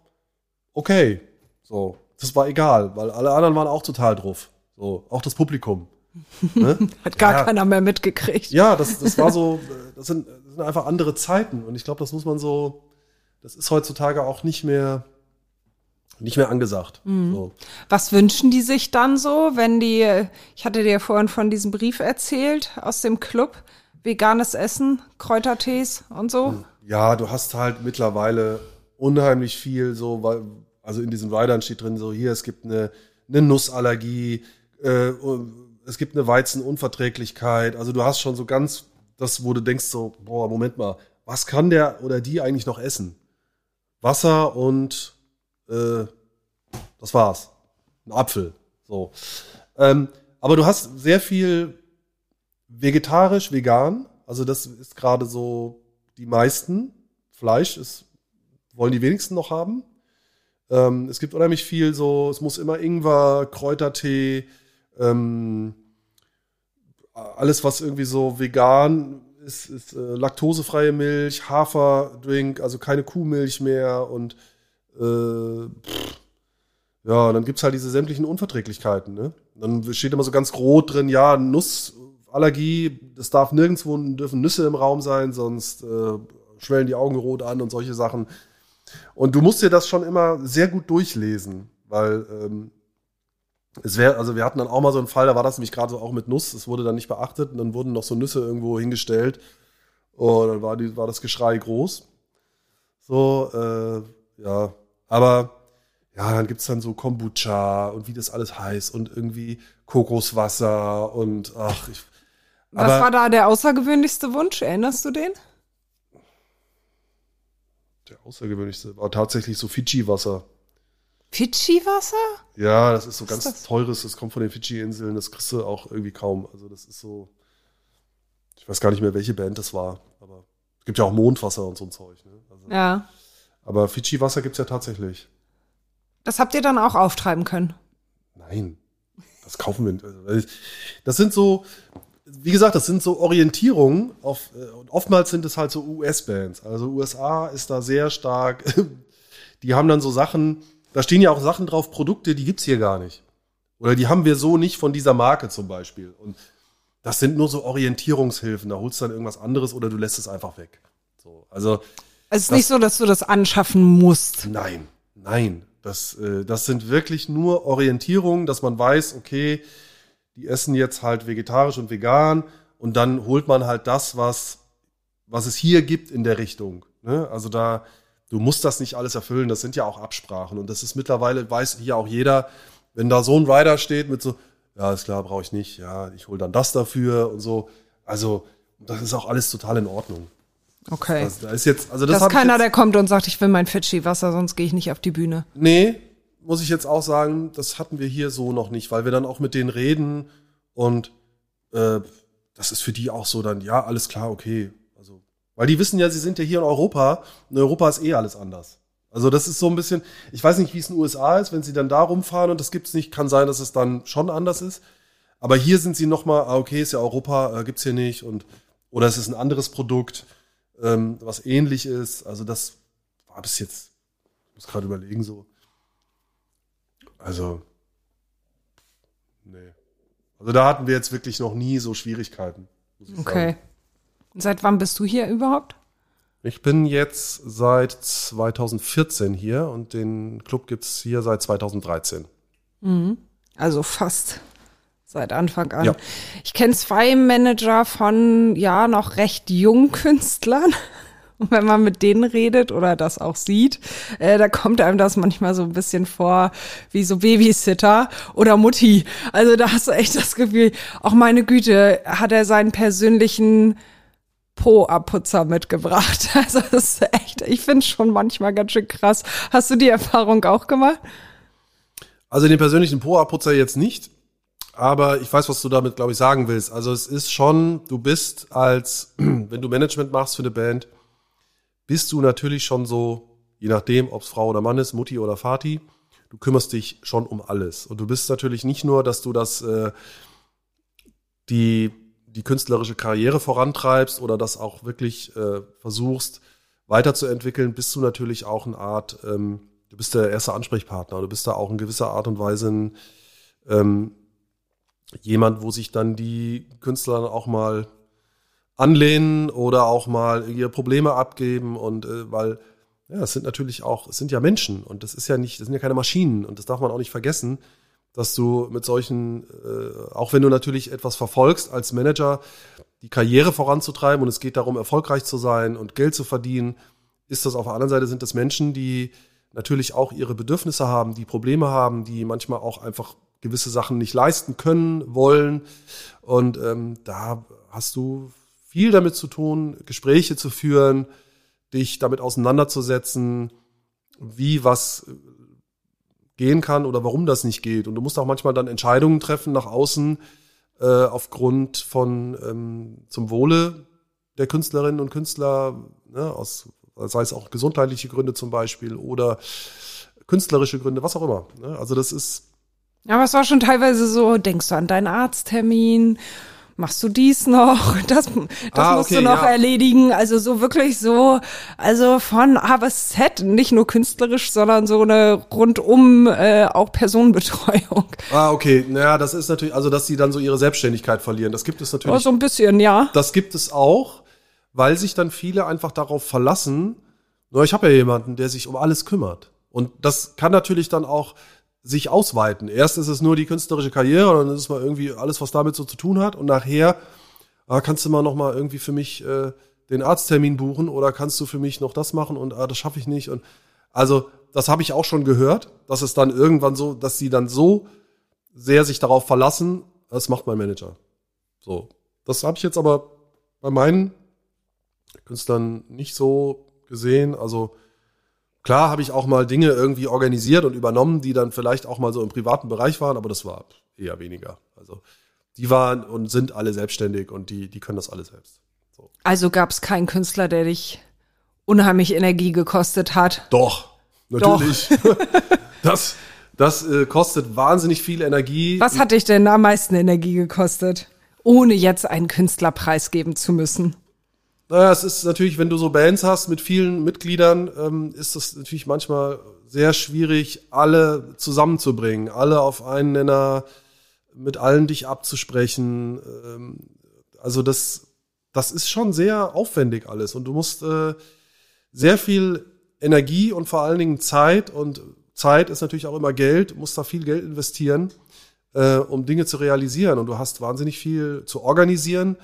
okay. So, das war egal, weil alle anderen waren auch total drauf. So, auch das Publikum.
Ne? Hat gar ja. keiner mehr mitgekriegt.
Ja, das, das war so, das sind, das sind einfach andere Zeiten. Und ich glaube, das muss man so, das ist heutzutage auch nicht mehr, nicht mehr angesagt. Mhm. So.
Was wünschen die sich dann so, wenn die, ich hatte dir vorhin von diesem Brief erzählt aus dem Club, veganes Essen, Kräutertees und so?
Ja, du hast halt mittlerweile unheimlich viel so, weil, also in diesen Riders steht drin so, hier, es gibt eine, eine Nussallergie, äh, es gibt eine Weizenunverträglichkeit. Also du hast schon so ganz das, wo du denkst so, boah, Moment mal, was kann der oder die eigentlich noch essen? Wasser und äh, das war's. Ein Apfel. So. Ähm, aber du hast sehr viel vegetarisch, vegan. Also das ist gerade so die meisten. Fleisch ist, wollen die wenigsten noch haben. Ähm, es gibt unheimlich viel so, es muss immer Ingwer, Kräutertee, ähm, alles was irgendwie so vegan ist, ist äh, laktosefreie Milch, Haferdrink, also keine Kuhmilch mehr und äh, ja, dann gibt's halt diese sämtlichen Unverträglichkeiten. Ne? Dann steht immer so ganz rot drin, ja, Nussallergie, das darf nirgendwo, dürfen Nüsse im Raum sein, sonst äh, schwellen die Augen rot an und solche Sachen. Und du musst dir das schon immer sehr gut durchlesen, weil ähm, es wäre, also wir hatten dann auch mal so einen Fall, da war das nämlich gerade so auch mit Nuss, es wurde dann nicht beachtet und dann wurden noch so Nüsse irgendwo hingestellt und dann war, die, war das Geschrei groß. So, äh, ja, aber ja, dann gibt's dann so Kombucha und wie das alles heißt und irgendwie Kokoswasser und ach, ich.
Was aber, war da der außergewöhnlichste Wunsch? Erinnerst du den?
Der außergewöhnlichste war tatsächlich so Fidschi-Wasser.
Fidschi-Wasser?
Ja, das ist so ganz ist teures, das kommt von den Fidschi-Inseln, das kriegst du auch irgendwie kaum. Also das ist so, ich weiß gar nicht mehr, welche Band das war, aber es gibt ja auch Mondwasser und so ein Zeug. Ne? Also,
ja.
Aber Fidschi-Wasser gibt's ja tatsächlich.
Das habt ihr dann auch auftreiben können?
Nein, das kaufen wir. Also, das sind so, wie gesagt, das sind so Orientierungen auf, äh, und oftmals sind es halt so US-Bands. Also USA ist da sehr stark, die haben dann so Sachen, da stehen ja auch Sachen drauf, Produkte, die gibt's hier gar nicht. Oder die haben wir so nicht von dieser Marke zum Beispiel. Und das sind nur so Orientierungshilfen. Da holst du dann irgendwas anderes oder du lässt es einfach weg. So, also.
Es ist das, nicht so, dass du das anschaffen musst.
Nein, nein. Das, äh, das sind wirklich nur Orientierungen, dass man weiß, okay, die essen jetzt halt vegetarisch und vegan und dann holt man halt das, was, was es hier gibt in der Richtung. Ne? Also da, du musst das nicht alles erfüllen, das sind ja auch Absprachen. Und das ist mittlerweile, weiß hier auch jeder, wenn da so ein Rider steht mit so, ja, ist klar, brauche ich nicht, ja, ich hole dann das dafür und so. Also, das ist auch alles total in Ordnung.
Okay.
Das, da ist jetzt, also das
Dass keiner, jetzt, der kommt und sagt, ich will mein Fidschi-Wasser, sonst gehe ich nicht auf die Bühne.
Nee, muss ich jetzt auch sagen, das hatten wir hier so noch nicht, weil wir dann auch mit denen reden und äh, das ist für die auch so dann, ja, alles klar, okay, weil die wissen ja, sie sind ja hier in Europa. In Europa ist eh alles anders. Also das ist so ein bisschen, ich weiß nicht, wie es in den USA ist, wenn sie dann da rumfahren und das gibt's nicht, kann sein, dass es dann schon anders ist. Aber hier sind sie nochmal, ah, okay, ist ja Europa, äh, gibt's hier nicht und oder es ist ein anderes Produkt. ähm, was ähnlich ist. Also das war bis jetzt, muss gerade überlegen so. Also, nee. Also da hatten wir jetzt wirklich noch nie so Schwierigkeiten.
Okay.
sagen.
Seit wann bist du hier überhaupt?
Ich bin jetzt seit 2014 hier und den Club gibt's hier seit 2013.
Also fast seit Anfang an.
Ja.
Ich kenne zwei Manager von ja noch recht jungen Künstlern. Und wenn man mit denen redet oder das auch sieht, äh, da kommt einem das manchmal so ein bisschen vor wie so Babysitter oder Mutti. Also da hast du echt das Gefühl, auch meine Güte, hat er seinen persönlichen Po-Abputzer mitgebracht. Also das ist echt, ich finde schon manchmal ganz schön krass. Hast du die Erfahrung auch gemacht?
Also den persönlichen Po-Abputzer jetzt nicht, aber ich weiß, was du damit, glaube ich, sagen willst. Also es ist schon, du bist als, wenn du Management machst für eine Band, bist du natürlich schon so, je nachdem, ob es Frau oder Mann ist, Mutti oder Vati, du kümmerst dich schon um alles. Und du bist natürlich nicht nur, dass du das, äh, die, die künstlerische Karriere vorantreibst oder das auch wirklich äh, versuchst weiterzuentwickeln, bist du natürlich auch eine Art, ähm, du bist der erste Ansprechpartner, du bist da auch in gewisser Art und Weise ein, ähm, jemand, wo sich dann die Künstler auch mal anlehnen oder auch mal ihre Probleme abgeben und äh, weil ja, es sind natürlich auch, es sind ja Menschen und das ist ja nicht, das sind ja keine Maschinen und das darf man auch nicht vergessen, dass du mit solchen, äh, auch wenn du natürlich etwas verfolgst als Manager, die Karriere voranzutreiben und es geht darum, erfolgreich zu sein und Geld zu verdienen, ist das auf der anderen Seite sind das Menschen, die natürlich auch ihre Bedürfnisse haben, die Probleme haben, die manchmal auch einfach gewisse Sachen nicht leisten können, wollen. Und ähm, da hast du viel damit zu tun, Gespräche zu führen, dich damit auseinanderzusetzen, wie was äh, gehen kann oder warum das nicht geht. Und du musst auch manchmal dann Entscheidungen treffen nach außen äh, aufgrund von ähm, zum Wohle der Künstlerinnen und Künstler, ne, aus, sei es auch gesundheitliche Gründe zum Beispiel oder künstlerische Gründe, was auch immer. Ne? Also das ist
Aber es war schon teilweise so, denkst du an deinen Arzttermin? Machst du dies noch? Das, das
Ah,
musst
okay,
du noch
ja.
erledigen. Also so wirklich so, also von A bis Z, nicht nur künstlerisch, sondern so eine rundum äh, auch Personenbetreuung.
Ah, okay. Naja, das ist natürlich, also dass sie dann so ihre Selbstständigkeit verlieren. Das gibt es
Oh,
natürlich.
so ein bisschen, ja.
Das gibt es auch, weil sich dann viele einfach darauf verlassen, nur ich habe ja jemanden, der sich um alles kümmert. Und das kann natürlich dann auch sich ausweiten. Erst ist es nur die künstlerische Karriere, dann ist es mal irgendwie alles, was damit so zu tun hat. Und nachher ah, kannst du mal noch mal irgendwie für mich äh, den Arzttermin buchen oder kannst du für mich noch das machen und ah, das schaffe ich nicht. Und also das habe ich auch schon gehört, dass es dann irgendwann so, dass sie dann so sehr sich darauf verlassen, das macht mein Manager. So, das habe ich jetzt aber bei meinen Künstlern nicht so gesehen. Also klar habe ich auch mal Dinge irgendwie organisiert und übernommen, die dann vielleicht auch mal so im privaten Bereich waren, aber das war eher weniger. Also die waren und sind alle selbstständig und die, die können das alle selbst. So.
Also gab es keinen Künstler, der dich unheimlich Energie gekostet hat.
Doch, natürlich. das das äh, kostet wahnsinnig viel Energie.
Was hat dich denn am meisten Energie gekostet? Ohne jetzt einen Künstler preisgeben zu müssen.
Naja, es ist natürlich, wenn du so Bands hast mit vielen Mitgliedern, ähm, ist das natürlich manchmal sehr schwierig, alle zusammenzubringen, alle auf einen Nenner, mit allen dich abzusprechen. Ähm, also das, das ist schon sehr aufwendig alles und du musst äh, sehr viel Energie und vor allen Dingen Zeit und Zeit ist natürlich auch immer Geld, musst da viel Geld investieren, äh, um Dinge zu realisieren und du hast wahnsinnig viel zu organisieren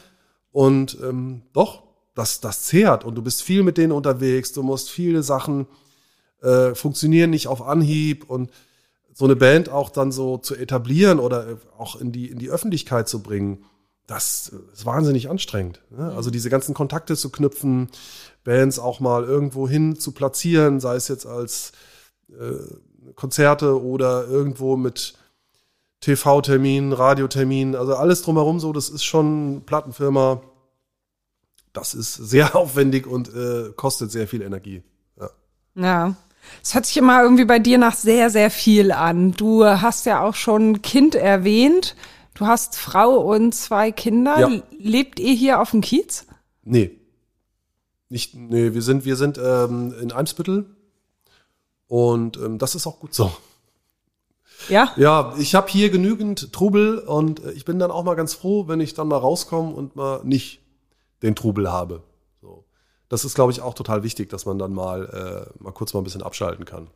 und ähm, doch, das, das zehrt und du bist viel mit denen unterwegs, du musst viele Sachen äh, funktionieren nicht auf Anhieb und so eine Band auch dann so zu etablieren oder äh, auch in die, in die Öffentlichkeit zu bringen, das ist wahnsinnig anstrengend. Ne? Also diese ganzen Kontakte zu knüpfen, Bands auch mal irgendwo hin zu platzieren, sei es jetzt als äh, Konzerte oder irgendwo mit TV-Terminen, Radioterminen, also alles drumherum so, das ist schon Plattenfirma, das ist sehr aufwendig und äh, kostet sehr viel Energie. Ja.
Ja. Es hört sich immer irgendwie bei dir nach sehr, sehr viel an. Du hast ja auch schon Kind erwähnt. Du hast Frau und zwei Kinder.
Ja.
Lebt ihr hier auf dem Kiez?
Nee. Nicht, nee, wir sind, wir sind ähm, in Eimsbüttel und ähm, das ist auch gut so.
Ja?
Ja, ich habe hier genügend Trubel und äh, ich bin dann auch mal ganz froh, wenn ich dann mal rauskomme und mal nicht den Trubel habe. So. Das ist, glaube ich, auch total wichtig, dass man dann mal, äh, mal kurz mal ein bisschen abschalten kann.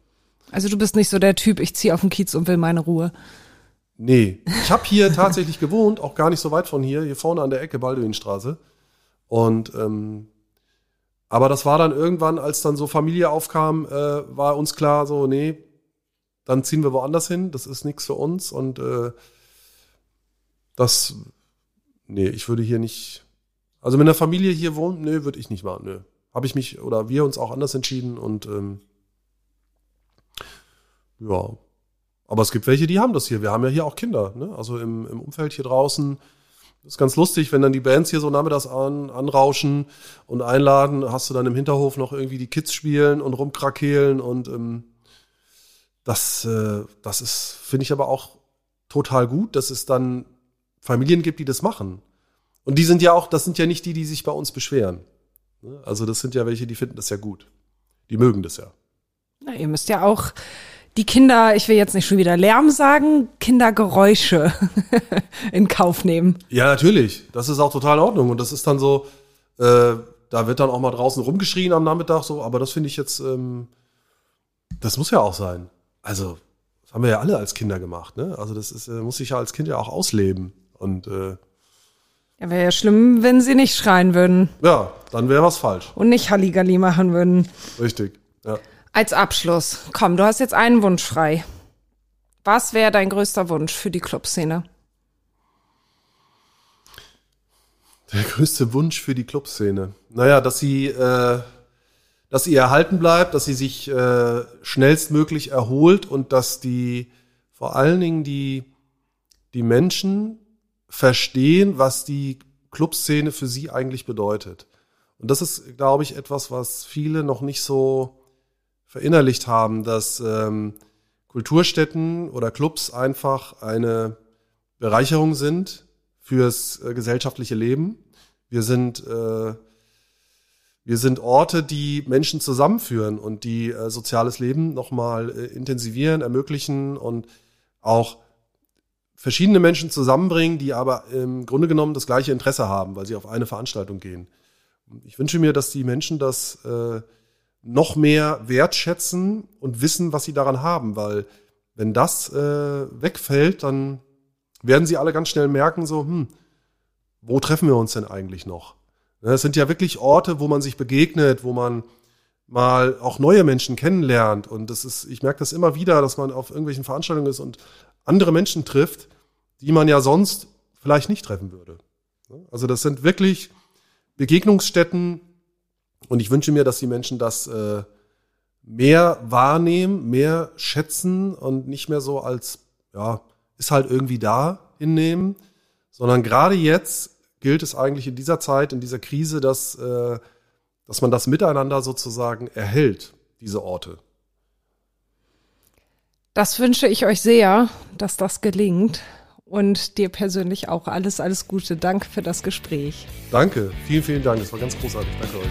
Also du bist nicht so der Typ, ich ziehe auf den Kiez und will meine Ruhe.
Nee, ich habe hier tatsächlich gewohnt, auch gar nicht so weit von hier, hier vorne an der Ecke Balduinstraße. Und ähm, aber das war dann irgendwann, als dann so Familie aufkam, äh, war uns klar, so, nee, dann ziehen wir woanders hin, das ist nichts für uns. Und äh, das, nee, ich würde hier nicht. Also wenn eine Familie hier wohnt, nee, würde ich nicht machen, nö. Habe ich mich oder wir uns auch anders entschieden und ähm, ja. Aber es gibt welche, die haben das hier. Wir haben ja hier auch Kinder, ne? Also im, im Umfeld hier draußen. Ist ganz lustig, wenn dann die Bands hier so nachmittags an, anrauschen und einladen, hast du dann im Hinterhof noch irgendwie die Kids spielen und rumkrakehlen und ähm, das, äh, das ist, finde ich aber auch total gut, dass es dann Familien gibt, die das machen. Und die sind ja auch, das sind ja nicht die, die sich bei uns beschweren. Ne? Also das sind ja welche, die finden das ja gut. Die mögen das ja.
Na, ihr müsst ja auch die Kinder, ich will jetzt nicht schon wieder Lärm sagen, Kindergeräusche in Kauf nehmen.
Ja, natürlich. Das ist auch total in Ordnung. Und das ist dann so, äh, da wird dann auch mal draußen rumgeschrien am Nachmittag so, aber das finde ich jetzt, ähm, das muss ja auch sein. Also, das haben wir ja alle als Kinder gemacht, ne? Also, das ist, äh, muss sich ja als Kind ja auch ausleben. Und äh,
Ja, wäre ja schlimm, wenn sie nicht schreien würden
ja, dann wäre was falsch.
und nicht Halligalli machen würden.
Richtig. Ja.
Als Abschluss, komm, du hast jetzt einen Wunsch frei. Was wäre dein größter Wunsch für die Clubszene?
Der größte Wunsch für die Clubszene. Naja, dass sie, äh, dass sie erhalten bleibt, dass sie sich äh, schnellstmöglich erholt und dass die vor allen Dingen die, die Menschen verstehen, was die Clubszene für sie eigentlich bedeutet. Und das ist, glaube ich, etwas, was viele noch nicht so verinnerlicht haben, dass ähm, Kulturstätten oder Clubs einfach eine Bereicherung sind fürs äh, gesellschaftliche Leben. Wir sind, äh, wir sind Orte, die Menschen zusammenführen und die äh, soziales Leben nochmal äh, intensivieren, ermöglichen und auch verschiedene Menschen zusammenbringen, die aber im Grunde genommen das gleiche Interesse haben, weil sie auf eine Veranstaltung gehen. Ich wünsche mir, dass die Menschen das äh, noch mehr wertschätzen und wissen, was sie daran haben, weil wenn das äh, wegfällt, dann werden sie alle ganz schnell merken, so, hm, wo treffen wir uns denn eigentlich noch? Ne, Es sind ja wirklich Orte, wo man sich begegnet, wo man mal auch neue Menschen kennenlernt. Und das ist, ich merke das immer wieder, dass man auf irgendwelchen Veranstaltungen ist und andere Menschen trifft, die man ja sonst vielleicht nicht treffen würde. Also das sind wirklich Begegnungsstätten und ich wünsche mir, dass die Menschen das äh, mehr wahrnehmen, mehr schätzen und nicht mehr so als, ja, ist halt irgendwie da hinnehmen, sondern gerade jetzt gilt es eigentlich in dieser Zeit, in dieser Krise, dass, äh, dass man das miteinander sozusagen erhält, diese Orte.
Das wünsche ich euch sehr, dass das gelingt. Und dir persönlich auch alles, alles Gute. Danke für das Gespräch.
Danke, vielen, vielen Dank. Das war ganz großartig. Danke euch.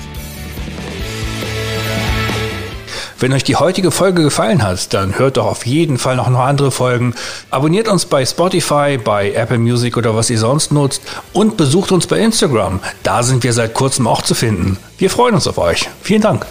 Wenn euch die heutige Folge gefallen hat, dann hört doch auf jeden Fall noch, noch andere Folgen. Abonniert uns bei Spotify, bei Apple Music oder was ihr sonst nutzt und besucht uns bei Instagram. Da sind wir seit kurzem auch zu finden. Wir freuen uns auf euch. Vielen Dank.